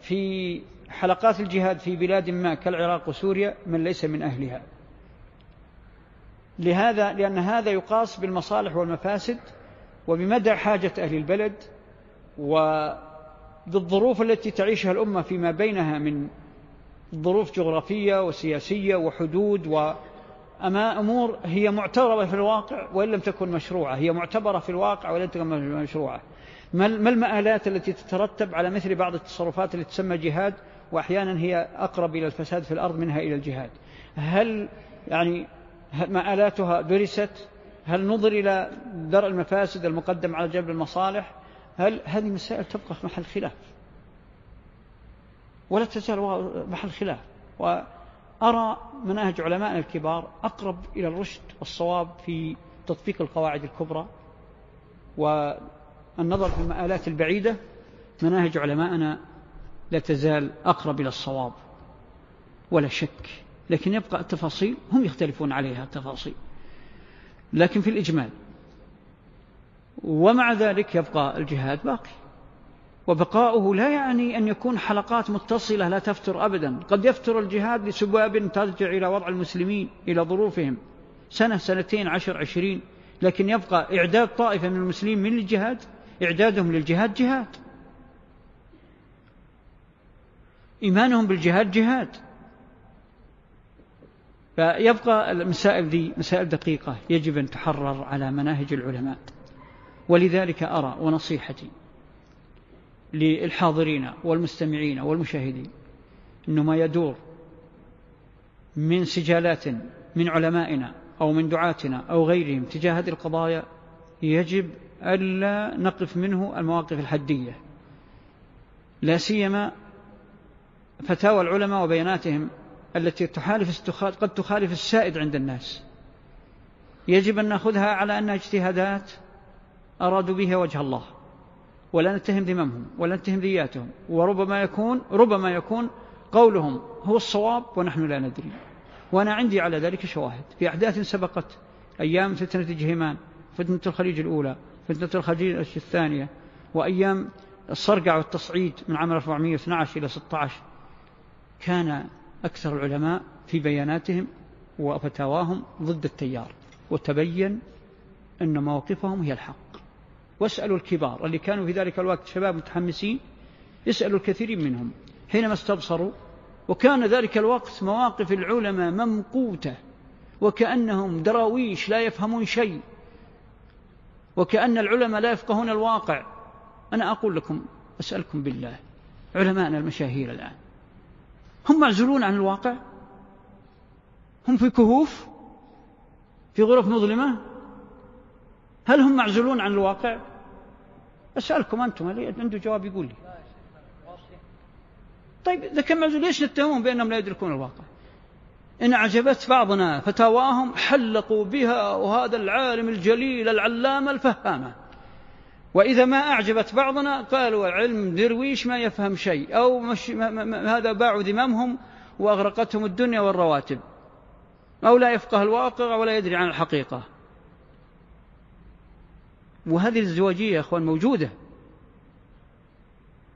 في حلقات الجهاد في بلاد ما كالعراق وسوريا من ليس من أهلها. لهذا لأن هذا يقاس بالمصالح والمفاسد وبمدى حاجة أهل البلد وبالظروف التي تعيشها الأمة فيما بينها من ظروف جغرافية وسياسية وحدود وأما أمور هي معتبرة في الواقع وإن لم تكن مشروعة هي معتبرة في الواقع وإن لم تكن مشروعة. ما المآلات التي تترتب على مثل بعض التصرفات التي تسمى جهاد وأحيانا هي أقرب إلى الفساد في الأرض منها إلى الجهاد؟ هل يعني مآلاتها درست هل نظر إلى درء المفاسد المقدم على جلب المصالح؟ هل هذه مسائل تبقى محل خلاف؟ ولا تزال محل خلاف. وأرى مناهج علمائنا الكبار أقرب إلى الرشد والصواب في تطبيق القواعد الكبرى. والنظر في المآلات البعيدة مناهج علمائنا لا تزال أقرب إلى الصواب. ولا شك لكن يبقى التفاصيل هم يختلفون عليها التفاصيل. لكن في الإجمال. ومع ذلك يبقى الجهاد باقي. وبقاؤه لا يعني أن يكون حلقات متصلة لا تفتر أبدا. قد يفتر الجهاد لسباب ترجع إلى وضع المسلمين إلى ظروفهم. سنة سنتين عشر عشرين. لكن يبقى إعداد طائفة من المسلمين من الجهاد إعدادهم للجهاد جهاد. إيمانهم بالجهاد جهاد. فيبقى المسائل ذي مسائل دقيقة يجب أن تحرر على مناهج العلماء. ولذلك أرى ونصيحتي للحاضرين والمستمعين والمشاهدين أنه ما يدور من سجالات من علمائنا أو من دعاتنا أو غيرهم تجاه هذه القضايا يجب ألا نقف منه المواقف الحدية. لا سيما فتاوى العلماء وبياناتهم التي تحالف قد تخالف السائد عند الناس. يجب أن نأخذها على أنها اجتهادات أرادوا بها وجه الله. ولا نتهم ذممهم ولا نتهم ذياتهم. وربما يكون ربما يكون قولهم هو الصواب ونحن لا ندري. وأنا عندي على ذلك شواهد. في أحداث سبقت أيام فتنة جهيمان فتنة الخليج الأولى فتنة الخليج الثانية وأيام الصرقع والتصعيد من عام 1412 إلى 16 كان أكثر العلماء في بياناتهم وفتاواهم ضد التيار وتبين أن مواقفهم هي الحق. واسألوا الكبار اللي كانوا في ذلك الوقت شباب متحمسين اسألوا الكثيرين منهم حينما استبصروا. وكان ذلك الوقت مواقف العلماء ممقوتة وكأنهم دراويش لا يفهمون شيء. وكأن العلماء لا يفقهون الواقع. أنا أقول لكم أسألكم بالله علماءنا المشاهير الآن هم معزولون عن الواقع. هم في كهوف في غرف مظلمة. هل هم معزولون عن الواقع؟ أسألكم أنتم هل عنده جواب يقول لي؟ طيب إذا كان معزول ليش نتهمهم بأنهم لا يدركون الواقع؟ إن أعجبت بعضنا فتاواهم حلقوا بها وهذا العالم الجليل العلامة الفهامة. وإذا ما أعجبت بعضنا قالوا علم درويش ما يفهم شيء أو مش ما ما هذا باعوا ذمامهم وأغرقتهم الدنيا والرواتب. أو لا يفقه الواقع ولا يدري عن الحقيقة. وهذه الازدواجية يا أخوان موجودة.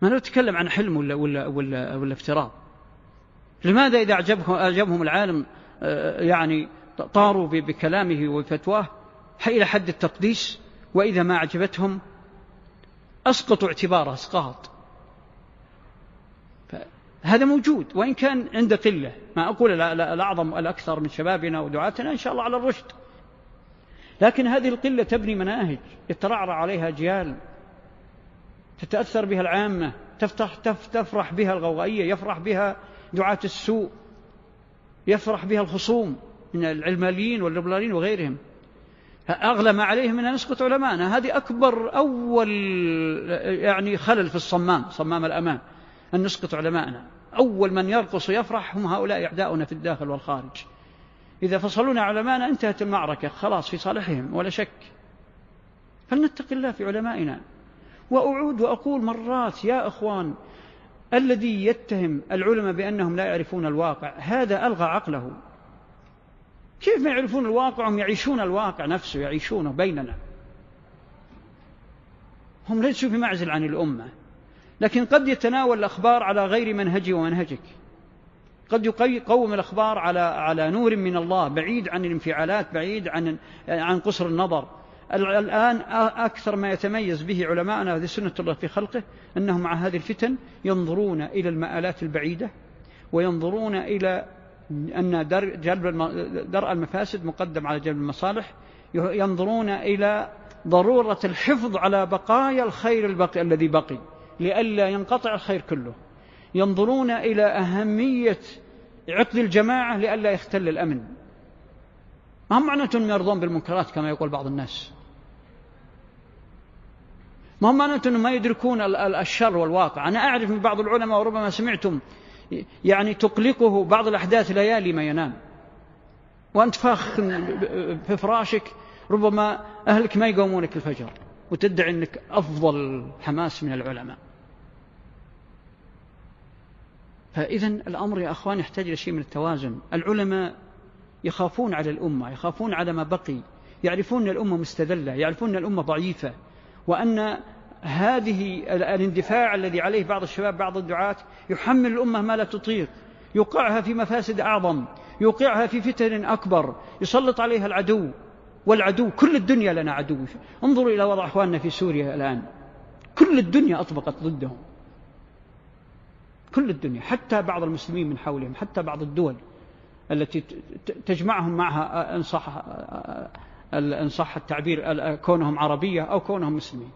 ما نتكلم عن حلم ولا, ولا, ولا, ولا افتراض. لماذا إذا أعجبهم, أعجبهم العالم آه، يعني طاروا بكلامه وفتواه إلى حد التقديس؟ وإذا ما أعجبتهم أسقطوا اعتباره أسقاط. هذا موجود. وإن كان عند قلة ما أقول الأعظم الأكثر من شبابنا ودعاتنا إن شاء الله على الرشد. لكن هذه القلة تبني مناهج يترعرع عليها أجيال تتأثر بها العامة تفتح تفرح بها الغوغائية يفرح بها دعاة السوء يفرح بها الخصوم من العلمانيين والليبراليين وغيرهم. أغلى ما عليهم من أن نسقط علماءنا. هذه أكبر أول يعني خلل في الصمام صمام الأمان أن نسقط علماءنا. أول من يرقص ويفرح هم هؤلاء أعداؤنا في الداخل والخارج. إذا فصلونا علماءنا انتهت المعركة. خلاص في صالحهم ولا شك. فلنتق الله في علمائنا. وأعود وأقول مرات يا أخوان الذي يتهم العلماء بأنهم لا يعرفون الواقع هذا ألغى عقله. كيف ما يعرفون الواقع؟ هم يعيشون الواقع نفسه يعيشونه بيننا. هم ليسوا في معزل عن الأمة. لكن قد يتناول الأخبار على غير منهجي ومنهجك. قد يقوم الأخبار على على نور من الله بعيد عن الانفعالات بعيد عن عن قصر النظر. الآن أكثر ما يتميز به علماءنا هذه سنة الله في خلقه أنهم مع هذه الفتن ينظرون إلى المآلات البعيدة وينظرون إلى أن جلب درء المفاسد مقدم على جلب المصالح ينظرون إلى ضرورة الحفظ على بقايا الخير البقي الذي بقي لئلا ينقطع الخير كله. ينظرون إلى أهمية عقد الجماعة لئلا يختل الأمن. ما هم معناته أنهم يرضون بالمنكرات كما يقول بعض الناس. ما هم معناته أنهم ما يدركون الشر والواقع. أنا أعرف من بعض العلماء وربما سمعتم تقلقه بعض الأحداث ليالي ما ينام. وأنت فاخ في فراشك ربما أهلك ما يقومونك الفجر وتدعي أنك أفضل حماس من العلماء. فإذا الأمر يا أخوان يحتاج إلى شيء من التوازن. العلماء يخافون على الأمة يخافون على ما بقي يعرفون أن الأمة مستذلة يعرفون أن الأمة ضعيفة وأن هذه الاندفاع الذي عليه بعض الشباب بعض الدعاة يحمل الأمة ما لا تطيق. يوقعها في مفاسد أعظم يوقعها في فتن أكبر يسلط عليها العدو والعدو. كل الدنيا لنا عدو. انظروا إلى وضع أخواننا في سوريا الآن. كل الدنيا أطبقت ضدهم. كل الدنيا حتى بعض المسلمين من حولهم حتى بعض الدول التي تجمعهم معها إن صح, إن صح التعبير كونهم عربية أو كونهم مسلمين.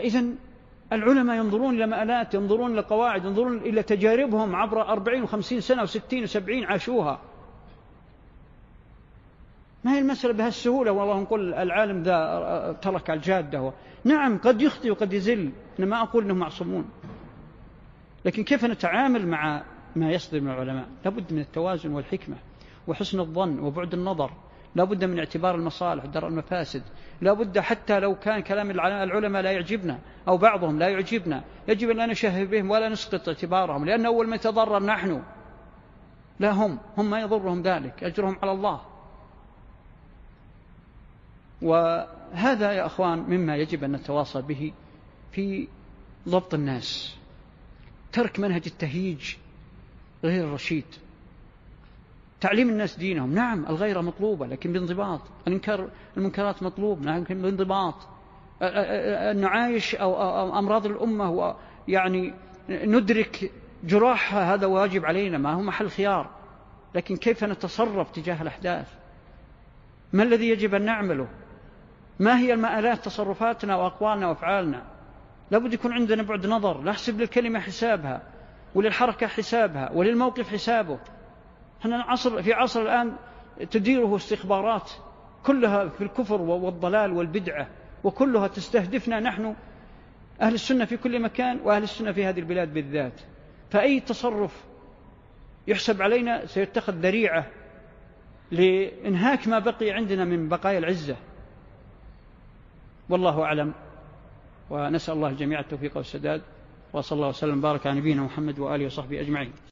فإذا العلماء ينظرون إلى مآلات ينظرون إلى قواعد ينظرون إلى تجاربهم عبر أربعين وخمسين سنة وستين وسبعين عاشوها. ما هي المسألة بهالسهولة؟ والله نقول العالم ذا ترك الجادة نعم قد يخطئ وقد يزل. أنا ما أقول أنهم معصومون. لكن كيف نتعامل مع ما يصدر من العلماء؟ لابد من التوازن والحكمة وحسن الظن وبعد النظر. لابد من اعتبار المصالح درء المفاسد. لابد حتى لو كان كلام العلماء لا يعجبنا أو بعضهم لا يعجبنا يجب أن لا نشهر بهم ولا نسقط اعتبارهم لأن أول ما يتضرر نحن. لا هم هم ما يضرهم ذلك أجرهم على الله. وهذا يا أخوان مما يجب أن نتواصى به في ضبط الناس. ترك منهج التهيج غير الرشيد. تعليم الناس دينهم. نعم الغيرة مطلوبة لكن بانضباط. الانكار المنكرات مطلوب لكن بانضباط. النعايش أو أمراض الأمة يعني ندرك جراحها هذا واجب علينا ما هو محل خيار. لكن كيف نتصرف تجاه الأحداث؟ ما الذي يجب أن نعمله؟ ما هي المآلات تصرفاتنا وأقوالنا وأفعالنا؟ لابد يكون عندنا بعد نظر نحسب للكلمة حسابها وللحركة حسابها وللموقف حسابه. إحنا عصر في عصر الآن تديره استخبارات كلها في الكفر والضلال والبدعة وكلها تستهدفنا نحن أهل السنة في كل مكان وأهل السنة في هذه البلاد بالذات. فأي تصرف يحسب علينا سيتخذ ذريعة لإنهاك ما بقي عندنا من بقايا العزة. والله أعلم. ونسأل الله الجميع التوفيق والسداد وصلى الله وسلم وبارك على نبينا محمد وآله وصحبه أجمعين.